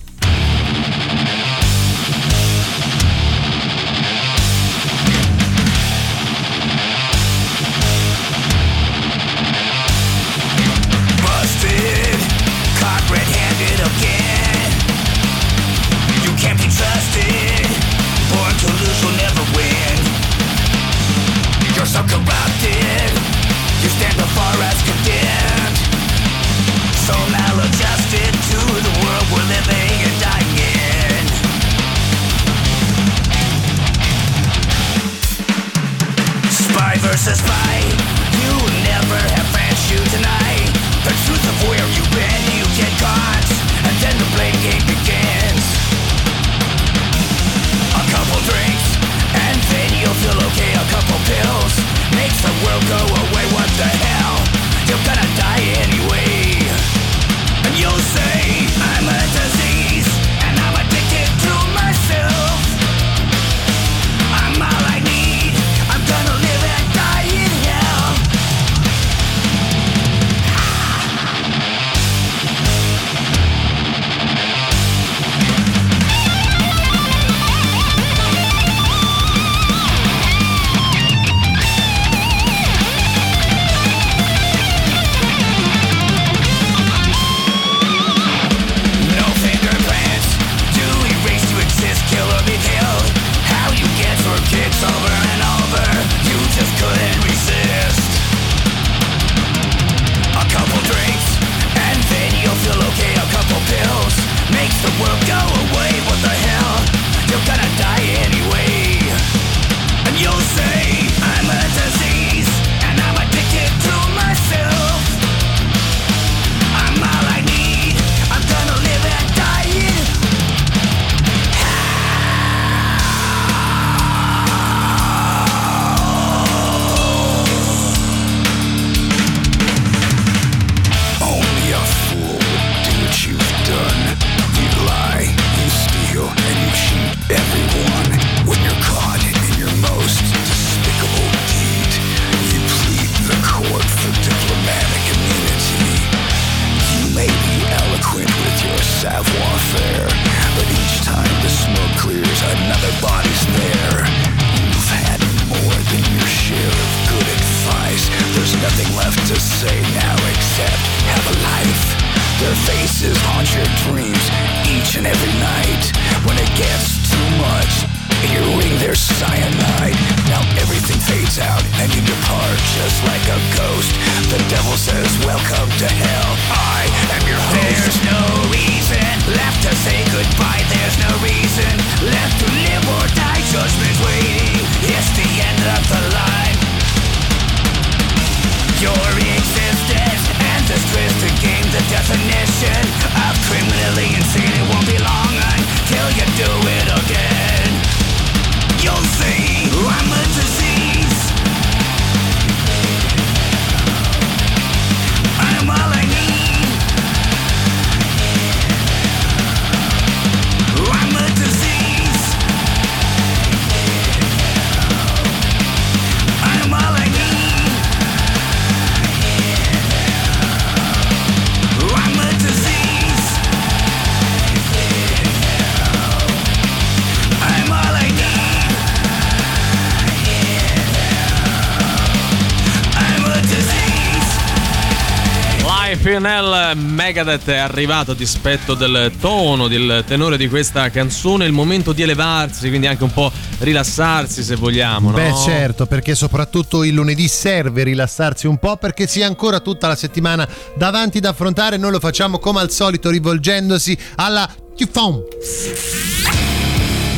Megadeth è arrivato a dispetto del tono, del tenore di questa canzone, il momento di elevarsi, quindi anche un po' rilassarsi se vogliamo, no? Beh certo, perché soprattutto il lunedì serve rilassarsi un po' perché si ha ancora tutta la settimana davanti da affrontare, noi lo facciamo come al solito rivolgendosi alla Tifon.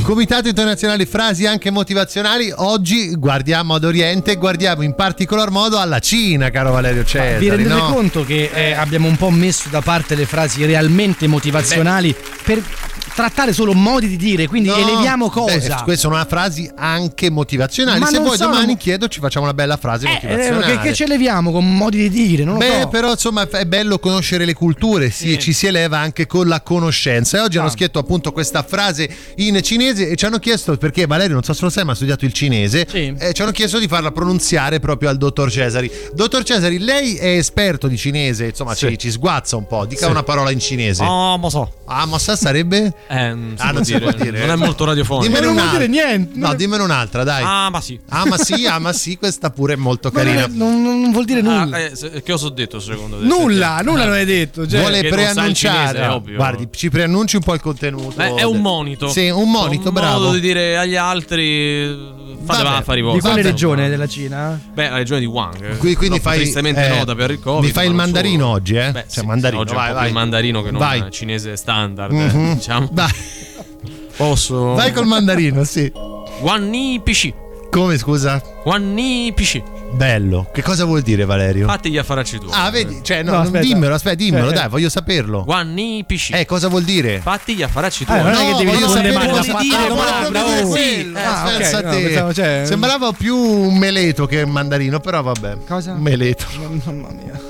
Comitato internazionale frasi anche motivazionali, oggi guardiamo ad Oriente e guardiamo in particolar modo alla Cina, caro Valerio Cesari. Vi rendete no? conto che eh, abbiamo un po' messo da parte le frasi realmente motivazionali per trattare solo modi di dire, quindi No, eleviamo cosa? beh, queste sono frasi anche motivazionali. Ma Se vuoi sono- domani chiedo ci facciamo una bella frase Eh, motivazionale. che, che ce leviamo con modi di dire? Non lo Beh, so. però insomma è bello conoscere le culture, sì, e ci si eleva anche con la conoscenza. E oggi hanno Ah. scritto appunto questa frase in cinese e ci hanno chiesto, perché Valerio non so se lo sai, ma ha studiato il cinese, e ci hanno chiesto di farla pronunziare proprio al dottor Cesari. Dottor Cesari, lei è esperto di cinese, insomma Sì. ci, ci sguazza un po', dica Sì. una parola in cinese. Ah, ma so. Ah, ma sa sarebbe? Eh, non Ah, non si dire. può dire. Non è molto radiofonico. Dimmene non vuol dire niente. No, dimmene un'altra, dai. Ah, ma sì. Ah, ma sì, ah, ma sì, questa pure è molto Ma non, carina. è- non- non vuol dire nulla. Ah, eh, che cosa ho detto secondo te? nulla, nulla Ah. non hai detto. Cioè, Vuole non preannunciare. cinese. Guardi, ci preannunci un po' il contenuto. Eh, è un monito. Sì, un monito, un bravo. modo di dire agli altri fate Vabbè, affari di vostri. quale regione della Cina? Beh, la regione di Wang. Qui- quindi fai tristemente eh, nota per il Covid. Mi fai il mandarino solo. oggi, eh? Beh, cioè, sì, mandarino, oggi è vai, vai. più mandarino che non Vai. cinese standard, Mhm. diciamo. Vai. [LAUGHS] Posso Vai col mandarino, sì. Wanni PC. Come scusa? Wanni PC. Bello. Che cosa vuol dire, Valerio? Fatti gli affaracci tuoi. Ah, vedi, cioè, no, No, non- aspetta. dimmelo, aspetta, dimmelo, Eh, eh. dai, voglio saperlo. Wanni PC. Eh, cosa vuol dire? Fatti gli affaracci Eh, tuoi. non è che devi voglio rispondere sapere male, cosa la dire, la volevo domanda, proprio oh. quello. Ah, Eh, ok, pensa no, te. pensavo, cioè- Sembrava più un meleto che un mandarino, però vabbè. Cosa? Un meleto. Mamma mia.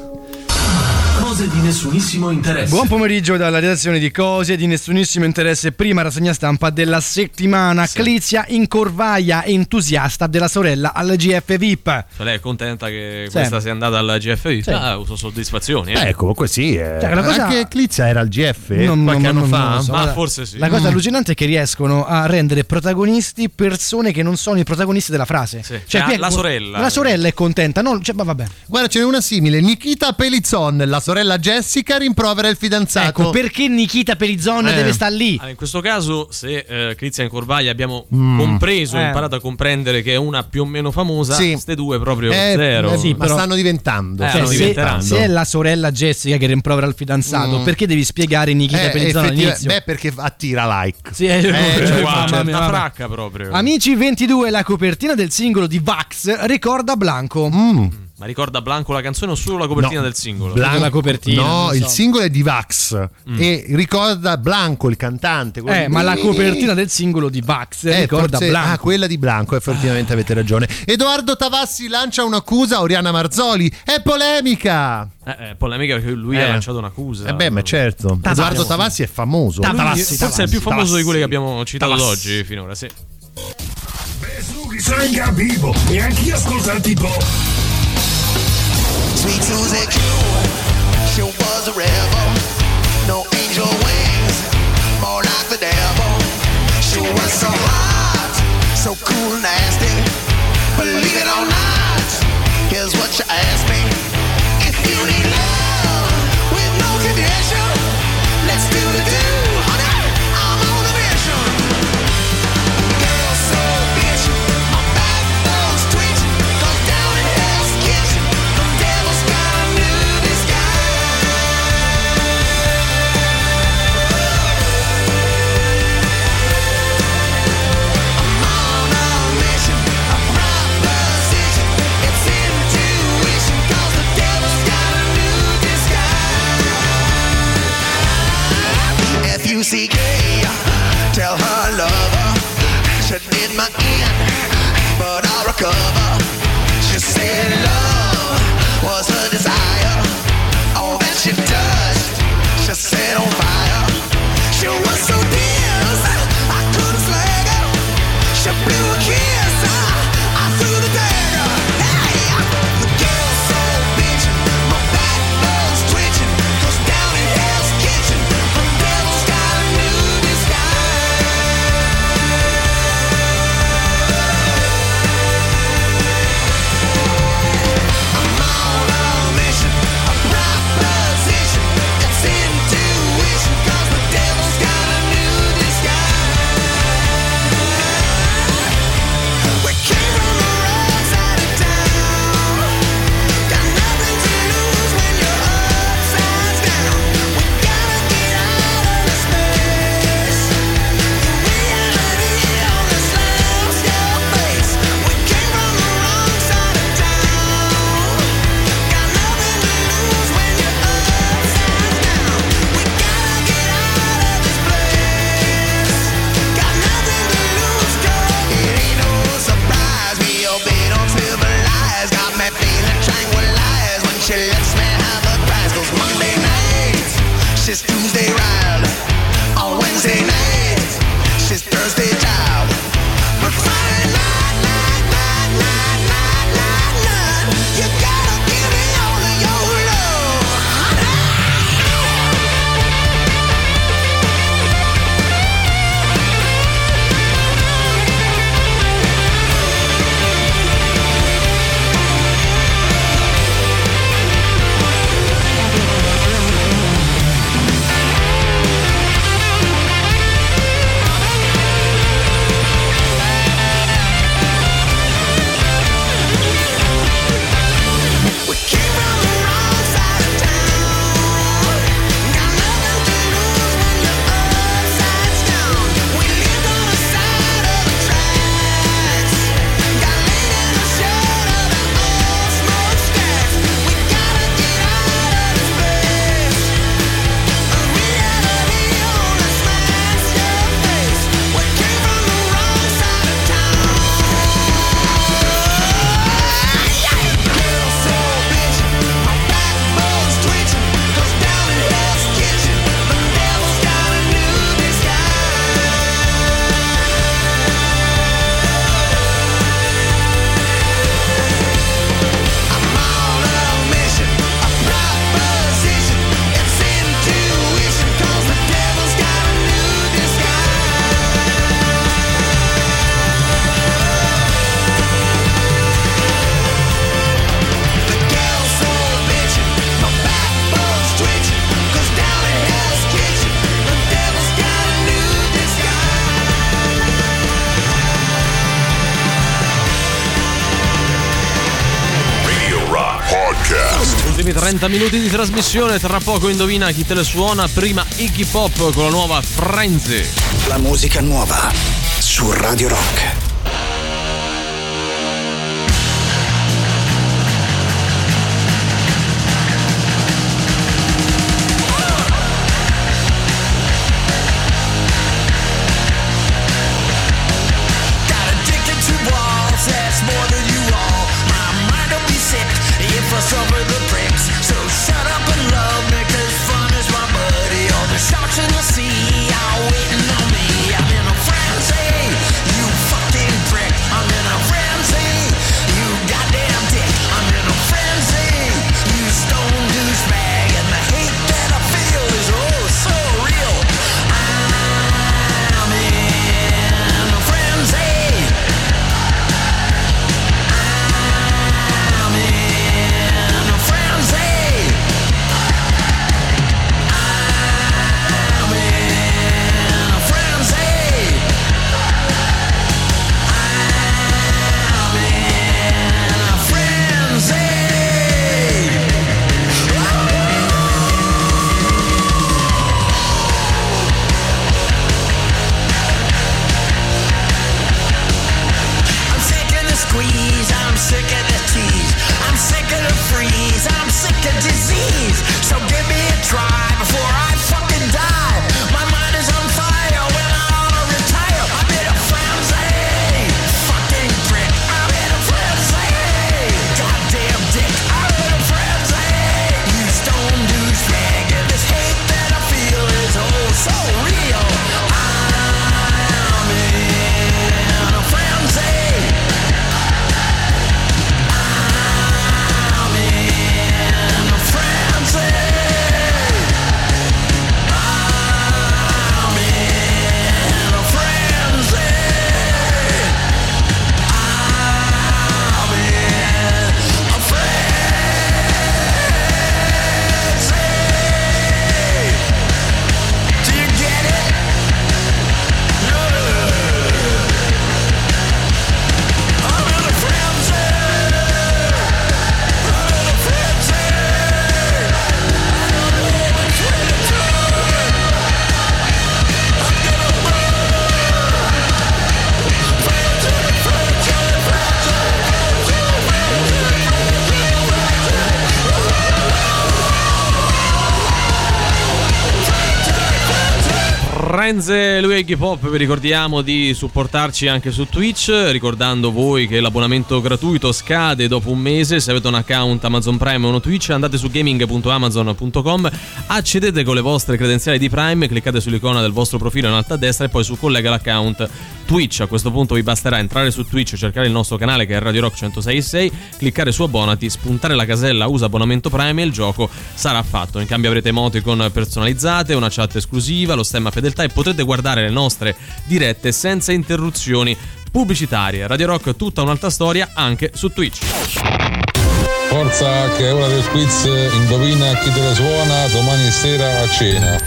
Cose di nessunissimo interesse. Buon pomeriggio dalla redazione di Cose di nessunissimo interesse. Prima rassegna stampa della settimana. Clizia in corvaia, entusiasta della sorella al GF VIP. Cioè, lei è contenta che Sì. questa sia andata al GFI? Sì. Ah, uso soddisfazioni. Eh. Eh, comunque sì. eh. Cioè, la cosa- Anche Clizia era al GF Non- qualche non- anno non- fa. non so. Ma forse sì. La cosa Mm. allucinante è che riescono a rendere protagonisti persone che non sono i protagonisti della frase. Sì. Cioè, Ah, la sorella. La sorella è contenta, no? Cioè, ma vabbè. Guarda, ce n'è una simile. Nikita Pelizzon, la sorella Jessica, rimprovera il fidanzato. Ecco, perché Nikita Perizzon Eh. deve stare lì? Allora, in questo caso, se eh, Crizia in Corvaglia abbiamo Mm. compreso, Eh. imparato a comprendere che è una più o meno famosa, Sì. queste due proprio Eh, zero. eh sì, ma però- stanno diventando. Eh, Cioè, stanno se, diventando. se è la sorella Jessica che rimprovera il fidanzato, Mm. perché devi spiegare Nikita Eh, effettiva- all'inizio? Beh, perché attira like. Sì, eh, Eh, cioè, Wow, mamma certa mia, vabbè. fracca proprio. Amici 22, la copertina del singolo di Vax ricorda Blanco. Mm. Ma ricorda Blanco la canzone o solo la copertina No. del singolo? Blanco- la copertina, No, so. il singolo è di Vax e ricorda Blanco, il cantante. Eh, di- ma la copertina del singolo di Vax Eh, ricorda forse- Blanco. Ah, quella di Blanco, effettivamente avete ragione. Edoardo Tavassi lancia un'accusa a Oriana Marzoli. È polemica! Eh, eh, polemica perché lui Eh. ha lanciato un'accusa. Eh beh, ma certo. Tavassi. Edoardo Tavassi è famoso. Lui Tavassi, forse è il Tavassi, più famoso Tavassi. di quelli che abbiamo citato Tavassi. oggi finora, sì. Suki sei in vivo e anch'io ascolto il tipo. Sweet Susie Q, she was a rebel. No angel wings, more like the devil. She was so hot, so cool nasty. Believe it or not, here's what you asked me. L-U-C-K Tell her lover She did my ear, But I'll recover. She said love Was her desire. All that she touched She set on fire. She was so fierce I couldn't slag her. She blew a kiss. 30 minuti di trasmissione, tra poco indovina chi te le suona, prima Iggy Pop con la nuova Frenzy. La musica nuova su Radio Rock. Friends e lui Pop, vi ricordiamo di supportarci anche su Twitch, ricordando voi che l'abbonamento gratuito scade dopo un mese, se avete un account Amazon Prime o uno Twitch andate su gaming.amazon.com, accedete con le vostre credenziali di Prime, cliccate sull'icona del vostro profilo in alto a destra e poi su collega l'account Twitch, a questo punto vi basterà entrare su Twitch, cercare il nostro canale che è Radio Rock 1066, cliccare su abbonati, spuntare la casella usa abbonamento Prime e il gioco sarà fatto, in cambio avrete emoticon personalizzate, una chat esclusiva, lo stemma fedeltà e potrete guardare le nostre dirette senza interruzioni pubblicitarie. Radio Rock tutta un'altra storia anche su Twitch. Forza che è ora del quiz, indovina chi te la suona domani sera a cena.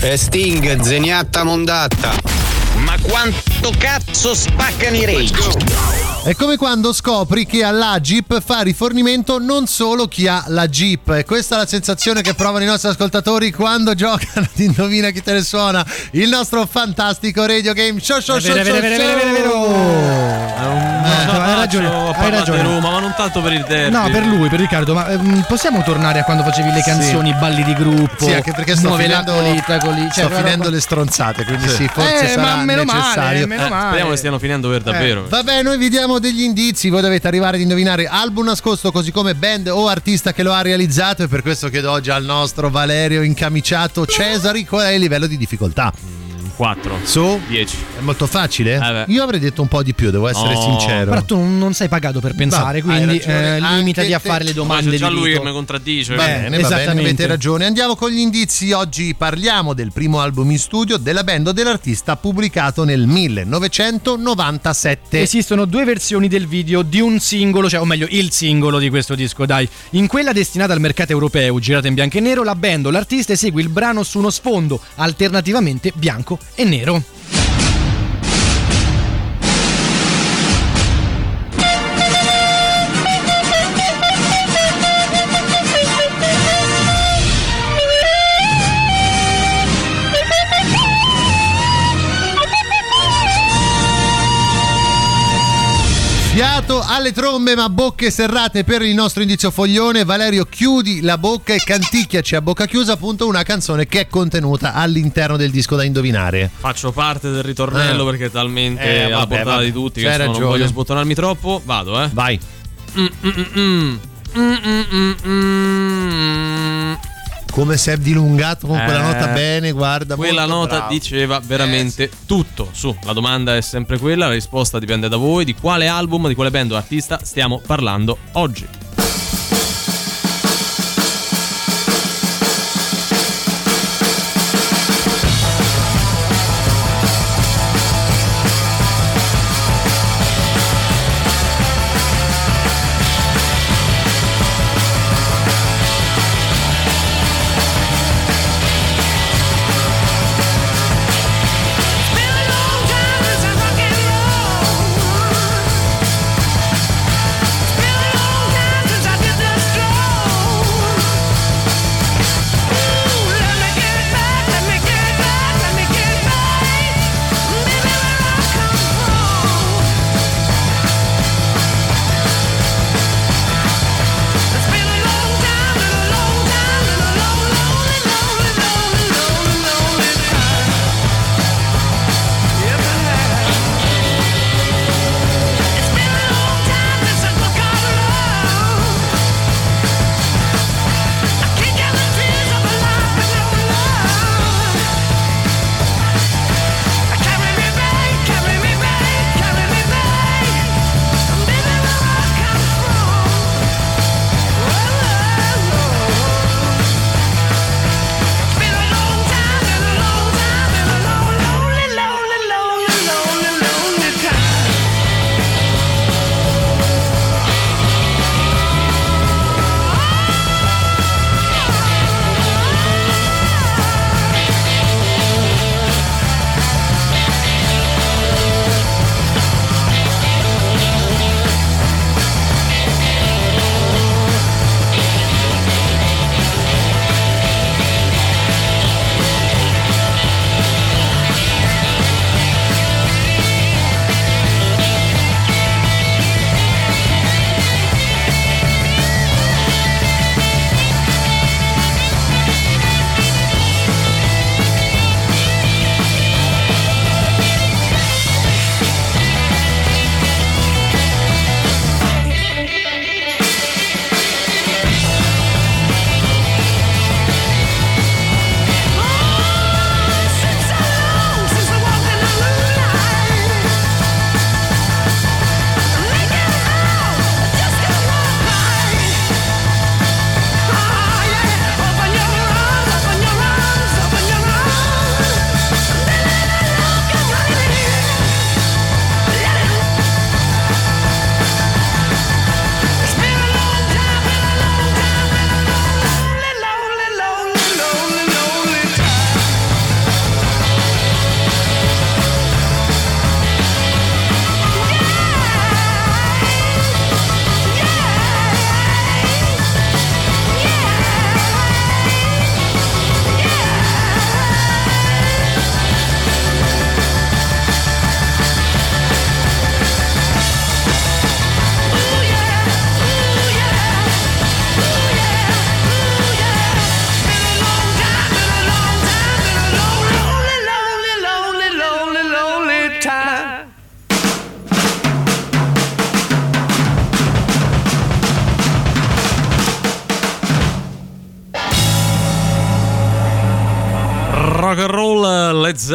E Sting, zeniatta mondatta. Ma quanto cazzo spaccano i rage? È come quando scopri che alla Jeep fa rifornimento non solo chi ha la Jeep. E questa è la sensazione che provano i nostri ascoltatori quando giocano ad [LAUGHS] Indovina chi te ne suona. Il nostro fantastico radio game show show show show, è show. Vero. Eh, hai ragione, ho hai ragione. Roma, ma non tanto per il derby. No, per lui, per Riccardo, ma ehm, possiamo tornare a quando facevi le canzoni, balli di gruppo? Sì, anche perché sto finendo, cioè, sto finendo le stronzate, quindi Sì. sì, forse Eh, sarà ma meno male, necessario. meno Eh, male. speriamo che stiano finendo per davvero. Vabbè, noi vi diamo degli indizi, voi dovete arrivare ad indovinare album nascosto, così come band o artista che lo ha realizzato e per questo chiedo oggi al nostro Valerio incamiciato Cesari qual è il livello di difficoltà. 4 Su? 10. È molto facile? beh. Io avrei detto un po' di più, devo essere No. sincero. Però tu non sei pagato per pensare, Va, quindi eh, limitati a fare le Ma domande c'è già lui che mi contraddice. Bene, va bene, esattamente. avete ragione. Andiamo con gli indizi. Oggi parliamo del primo album in studio della band o dell'artista pubblicato nel 1997. Esistono due versioni del video di un singolo, cioè o meglio il singolo di questo disco, dai. In quella destinata al mercato europeo, girata in bianco e nero, la band o l'artista esegue il brano su uno sfondo alternativamente bianco e nero. Fiato alle trombe ma bocche serrate per il nostro indizio foglione. Valerio chiudi la bocca e canticchiaci a bocca chiusa appunto una canzone che è contenuta all'interno del disco da indovinare. Faccio parte del ritornello Eh. perché è talmente Eh, alla vabbè, portata vabbè. di tutti che C'hai sono- non ragione. voglio sbottonarmi troppo. Vado, eh. Vai. Mm, mm, mm, Come si è dilungato con quella Eh, nota bene, guarda. Quella molto nota bravo. diceva veramente tutto. Su, la domanda è sempre quella, la risposta dipende da voi. Di quale album, di quale band o artista stiamo parlando oggi?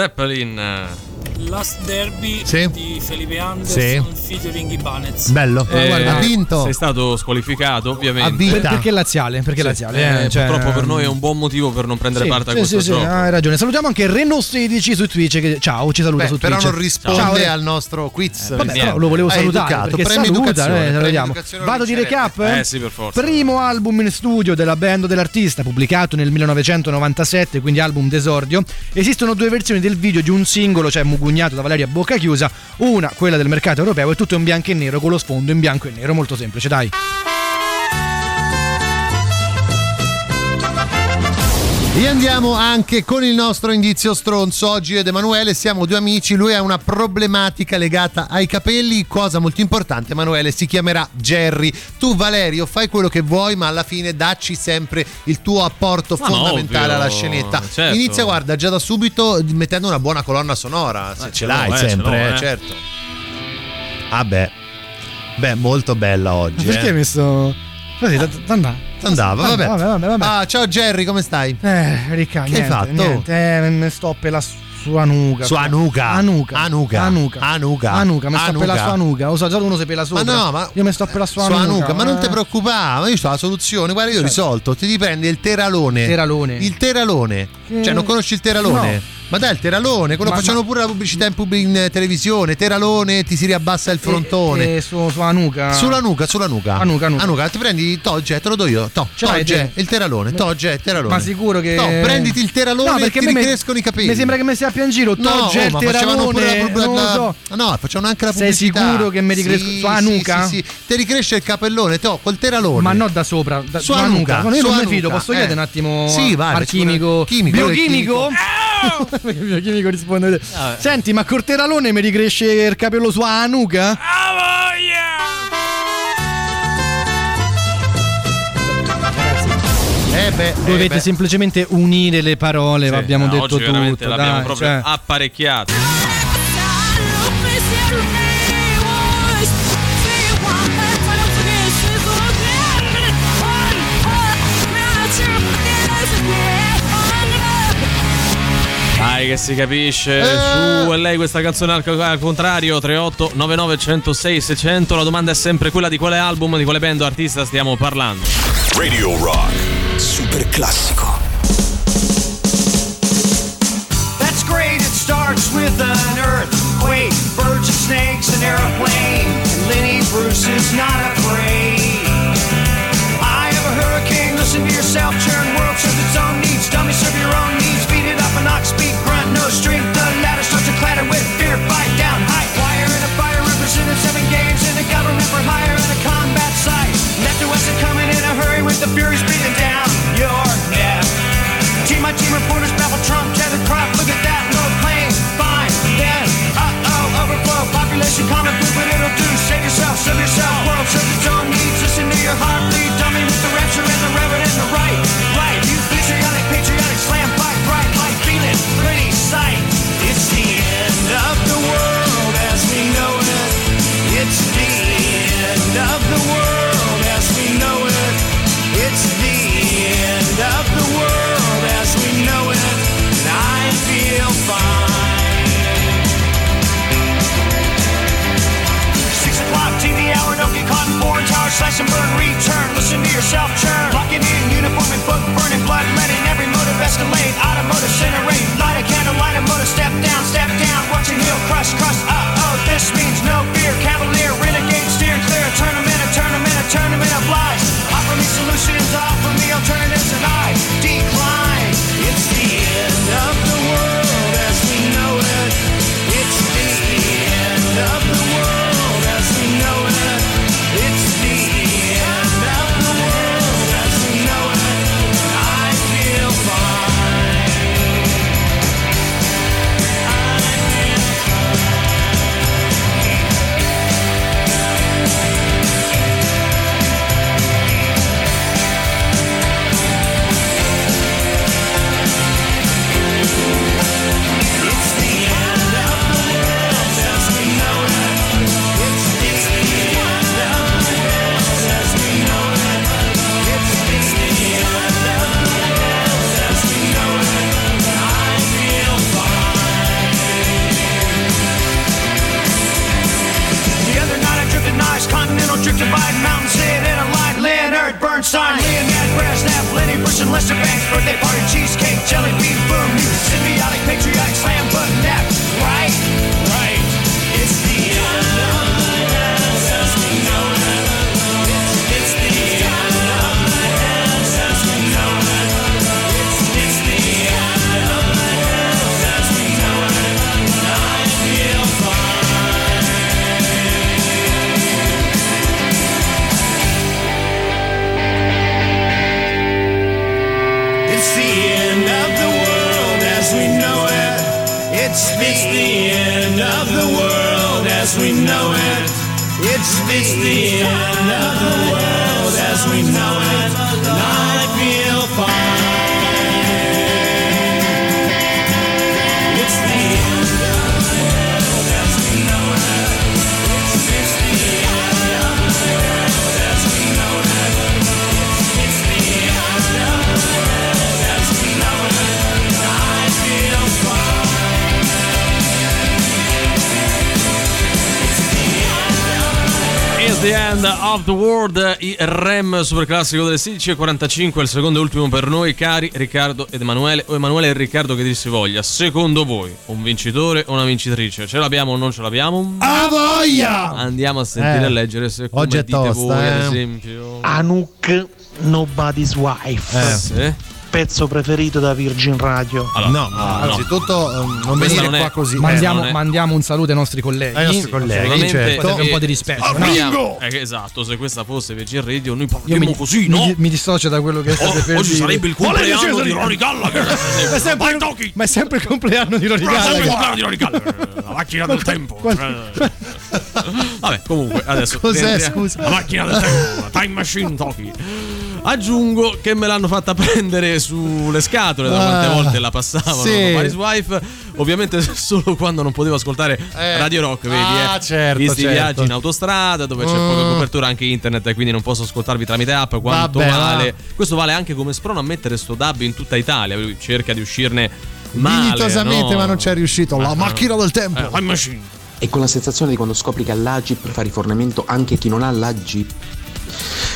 Zeppelin. Last Derby Sì. di Felipe Anderson featuring Ibanez. Bello. Eh, guarda, ha vinto. Sei stato squalificato, ovviamente. Per- perché laziale? Perché Sì. laziale? Eh, cioè- purtroppo per noi è un buon motivo per non prendere Sì, parte a questo sì, sì, gioco. hai ragione. Salutiamo anche Renault 16 su Twitch. Che, ciao, ci saluta Beh, su però Twitch. non risponde Ciao, al nostro quiz. Vabbè, Niente. però lo volevo Hai salutare educato, perché premi saluta, educazione, eh, premi educazione Vado di recap. Eh sì, per forza. Primo album in studio della band dell'artista, pubblicato nel 1997, quindi album d'esordio. Esistono due versioni del video di un singolo, cioè mugugnato da Valeria a bocca chiusa. Una, quella del mercato europeo, e tutto in bianco e nero con lo sfondo in bianco e nero, molto semplice, dai. E andiamo anche con il nostro indizio stronzo. Oggi ed Emanuele siamo due amici. Lui ha una problematica legata ai capelli. Cosa molto importante, Emanuele si chiamerà Jerry. Tu, Valerio, fai quello che vuoi, ma alla fine dacci sempre il tuo apporto Ma no, fondamentale ovvio, alla scenetta. certo. Inizia, guarda, già da subito mettendo una buona colonna sonora. Se Eh, ce ce l'hai l'ho, eh, ce sempre, eh, eh. certo. Ah, beh. Beh, molto bella oggi. Perché eh. hai messo. Così, t- andà. Andava, vabbè. Vabbè, vabbè, vabbè. Ah, ciao Jerry, come stai? Eh, Ricca, Che hai fatto? Niente, eh, mi sto per la sua nuca. Sua nuca. Anuca. Anuca. Anuca. Anuca. Anuca, mi sto per la sua nuca. Lo so, già uno si per la sua. Ma no, ma Io mi sto per la sua, Sua nuca. nuca, ma non ti eh. preoccupare, ma io ho la soluzione. Guarda, io ho risolto. Ti riprendi il teralone. Teralone. Il teralone. Che- Cioè, non conosci il teralone? No. Ma dai, il teralone, quello Ma- facciano pure la pubblicità in, pub- in, eh, televisione. Teralone, ti si riabbassa il frontone. E, e su, sulla nuca. Sulla nuca, sulla nuca. A nuca, a nuca. ti prendi Togge, te lo do io. To, Togge, te? il teralone. Togge, teralone. Ma sicuro che. No, prenditi il teralone no, e perché ti a me mi- ricrescono i capelli. Mi sembra che mi stia più in giro. No, Togge oh, il ma facevano pure la teralone. lo la- so. No, facciamo anche la Sei pubblicità. sicuro che mi ricresco Sì, sulla sì, nuca? Sì, sì. Ti ricresce il capellone, to, col teralone. Ma no da sopra, da, sulla nuca, nuca. No, io non mi fido, nuca, posso eh. chiedere un attimo Sì, vai, al chimico. chimico, il Biochimico? Perché il biochimico risponde. Senti, ma col teralone mi ricresce il capello sulla nuca? Eh beh, Dovete eh beh. semplicemente unire le parole, Sì, abbiamo eh, detto tutto. l'abbiamo dai, proprio cioè. apparecchiato. Dai che si capisce Eh. Su e lei questa canzone al, al contrario 38 99 106 600 La domanda è sempre quella di quale album Di quale band o artista stiamo parlando Radio Rock. Super classico. That's great, it starts with an earthquake, birds and snakes, an airplane. Lenny Bruce is not afraid. I have a hurricane, listen to yourself, churn world serves its own needs. Dummy serve your own grunt. The ladder starts to clatter with fear, fight down, high wire and a fire representing seven games in a government for hire and a combat site. Left to west and coming in a hurry with the furies breathing down your neck. Team my team reporters baffle Trump, tear the crop, look at that, no plane, fine, then, uh-oh, overflow, population common but it'll do, save yourself, serve yourself, world serves its own slash and burn, return, listen to yourself churn. Locking in, uniform and book, burning blood, letting every motive escalate, automotive incinerate, light a candle, light a motor, step down, step down, watching heel crush, crush, uh-oh, this means no fear, REM super classico delle 16.45, il secondo e ultimo per noi, cari Riccardo ed Emanuele, o Emanuele e Riccardo che dir si voglia. Secondo voi, un vincitore o una vincitrice? Ce l'abbiamo o non ce l'abbiamo? A voglia! Andiamo a sentire Eh, e leggere se come oggi è dite tosta, voi, ad eh. esempio. Anouk Nobody's Wife. Eh, sì. Pezzo preferito da Virgin Radio. no, anzitutto ehm, non venire non è- qua così. Mandiamo, è- mandiamo un saluto ai nostri colleghi. Ai nostri colleghi, certo. Un po' di rispetto. eh, no? eh, esatto, se questa fosse Virgin Radio noi parliamo mi, così, mi- no? mi dissocio da quello che state Oh, per oggi dire. sarebbe il compleanno di Ronnie Gallagher. Ma è sempre, ma è sempre il compleanno di Ronnie Ma sempre il Gallagher. compleanno di Ronnie Gallagher, la [LAUGHS] macchina del tempo. Vabbè, comunque adesso Cos'è, scusa? La macchina del tempo, la time machine Toki. Aggiungo che me l'hanno fatta [LAUGHS] prendere sulle scatole da quante Ah, volte la passavano sì. Paris Wife, ovviamente [LAUGHS] solo quando non potevo ascoltare Eh. Radio Rock, vedi, Ah, eh. certo, Visti i certo. viaggi in autostrada dove c'è Mm. poca copertura anche internet e quindi non posso ascoltarvi tramite app quanto Vabbè, vale. va. Questo vale anche come sprono a mettere sto dub in tutta Italia, lui cerca di uscirne male, Dignitosamente, no? ma non ci è riuscito. La Ah, macchina del tempo. Eh, time machine. E con la sensazione di quando scopri che all'Agip fa rifornimento anche chi non ha l'Agip.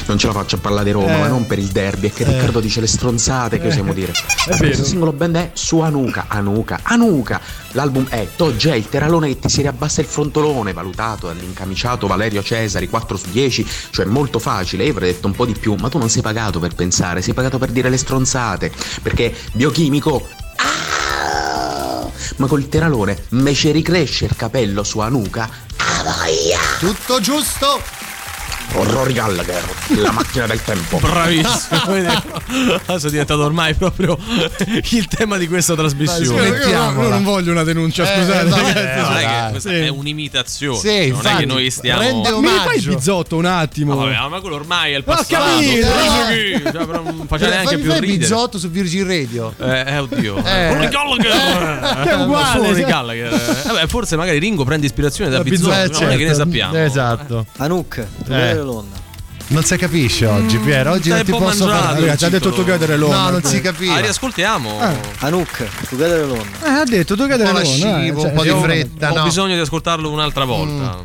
Non ce la faccio a parlare di Roma, Eh. ma non per il derby, è che Eh. Riccardo dice le stronzate che osiamo dire. vero. Questo singolo band è su Anuka, Anuka, Anuka. L'album è Togge, il teralone che ti si riabbassa il frontolone, valutato dall'incamiciato Valerio Cesari 4 su 10, cioè molto facile. Io avrei detto un po' di più, ma tu non sei pagato per pensare, sei pagato per dire le stronzate. Perché biochimico Ah! ma col teralone invece ricresce il capello su Anuka. Tutto giusto. Rory Gallagher, la macchina del tempo. Bravissimo, [LAUGHS] adesso è diventato ormai proprio il tema di questa trasmissione. Io, io- io non voglio una denuncia, Eh, scusate. no, eh, non è che dai. questa Sì. è un'imitazione, Sì, non è infatti, che noi stiamo. rende Ma mi fai il omaggio. bizzotto un attimo? Ma vabbè, ma quello ormai è il Ho passato. capito, Preso però- chi? Cioè, però non faceva neanche più fare il ridere. bizzotto su Virgin Radio. Eh, eh, oddio. Eh. Rory Gallagher. [LAUGHS] Che è uguale, Rory. Gallagher. Eh, vabbè, forse magari Ringo prende ispirazione da Da Bizzotto, non è che ne certo. sappiamo. Esatto. Anouk, Eh. l'onna. Non si capisce oggi, Piero. Oggi Stai non ti po' posso mangiato, fare. Ragazzi, ha detto. Together Alone. No, non si Ah, capiva. riascoltiamo. Anouk, together l'onna. Eh, ha detto Together Un po' Alone. eh, un po' di fretta, Ho no. bisogno di ascoltarlo un'altra volta.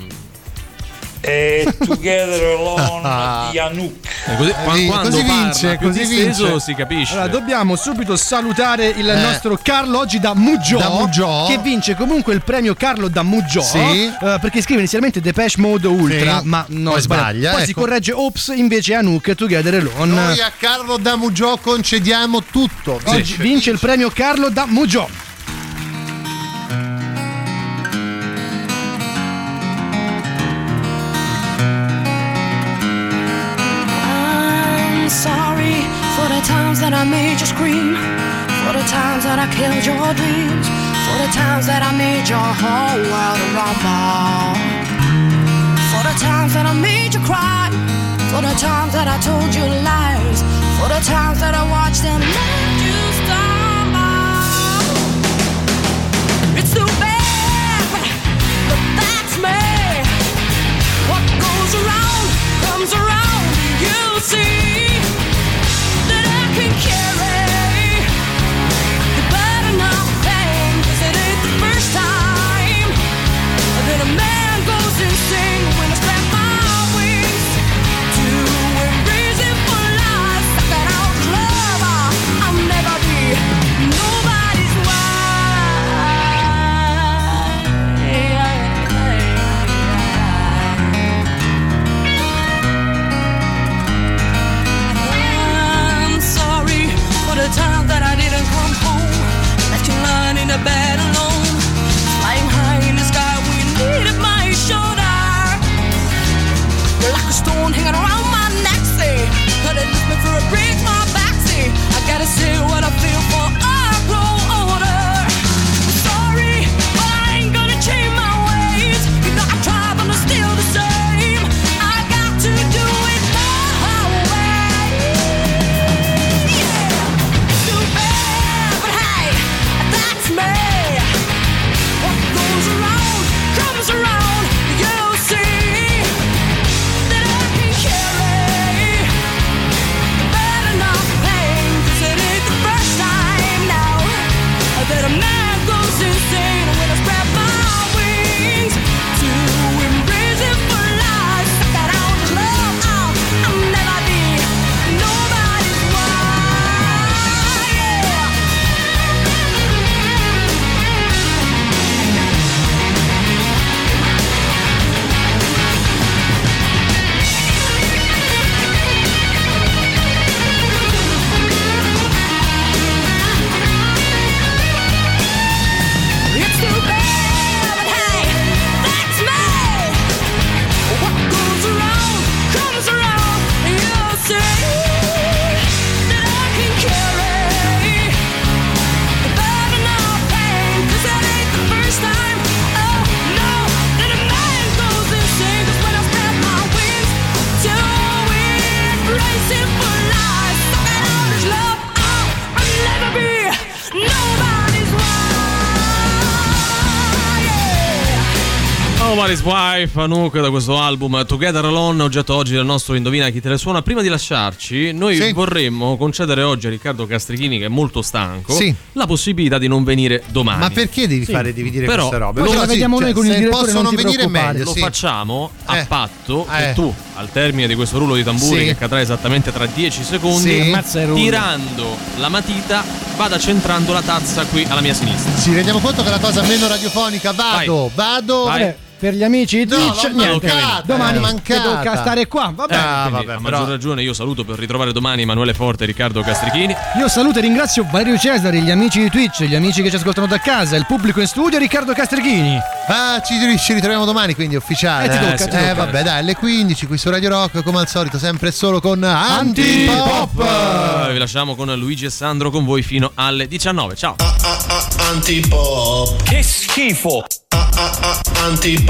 E Together Alone [LAUGHS] di Anouk. E così, qua- vi- quando così parla vince, così vince. si capisce. Allora, dobbiamo subito salutare il Eh. nostro Carlo oggi da Da Mugiò. che vince comunque il premio Carlo da Mugiò Sì. eh, perché scrive inizialmente Depeche Mode Ultra, Sì. ma no, Poi sbaglia. Poi si ecco. corregge Ops invece Anouk Together Alone. Noi a Carlo Damugio concediamo tutto. Oggi vince il premio Carlo da Mugiò. Scream, for the times that I killed your dreams, for the times that I made your whole world rumble, for the times that I made you cry, for the times that I told you lies, for the times that I watched and let you stumble. It's too bad, but that's me. What goes around comes around. You see can carry to bed alone. Flying high in the sky when you needed my shoulder. You're like a stone hanging around my neck, say. It me a my. I gotta what I feel for. Nobody's Wife, Anouk da questo album Together Alone, oggetto oggi del nostro Indovina chi te le suona. Prima di lasciarci, noi Sì. vorremmo concedere oggi a Riccardo Castrichini, che è molto stanco, Sì. la possibilità di non venire domani. Ma perché devi Sì. fare dividere Però, queste robe? lo- Però la vediamo cioè, noi con il direttore, possono non ti venire meglio, Lo facciamo a Eh. patto Eh. che tu, al termine di questo rullo di tamburi Sì. che cadrà esattamente tra 10 secondi, tirando la matita, vada centrando la tazza qui alla mia sinistra. Ci rendiamo conto che è la cosa meno radiofonica. Vado, vado. Vai. Per gli amici di No, Twitch, niente. mancata, Domani mancata. mi tocca stare qua. Vabbè. Ah, Quindi, vabbè, a però- maggior ragione io saluto per ritrovare domani Emanuele Forte e Riccardo Castrichini. Io saluto e ringrazio Valerio Cesari, gli amici di Twitch, gli amici che ci ascoltano da casa, il pubblico in studio, Riccardo Castrichini. Ah, ci, ci ritroviamo domani, quindi ufficiale. Eh, ti tocca, ti tocca. vabbè, dai, alle 15 qui su Radio Rock, come al solito, sempre e solo con Antipop! Antipop. Vi lasciamo con Luigi e Sandro con voi fino alle 19. Ciao! Antipop. Che schifo. Antipop.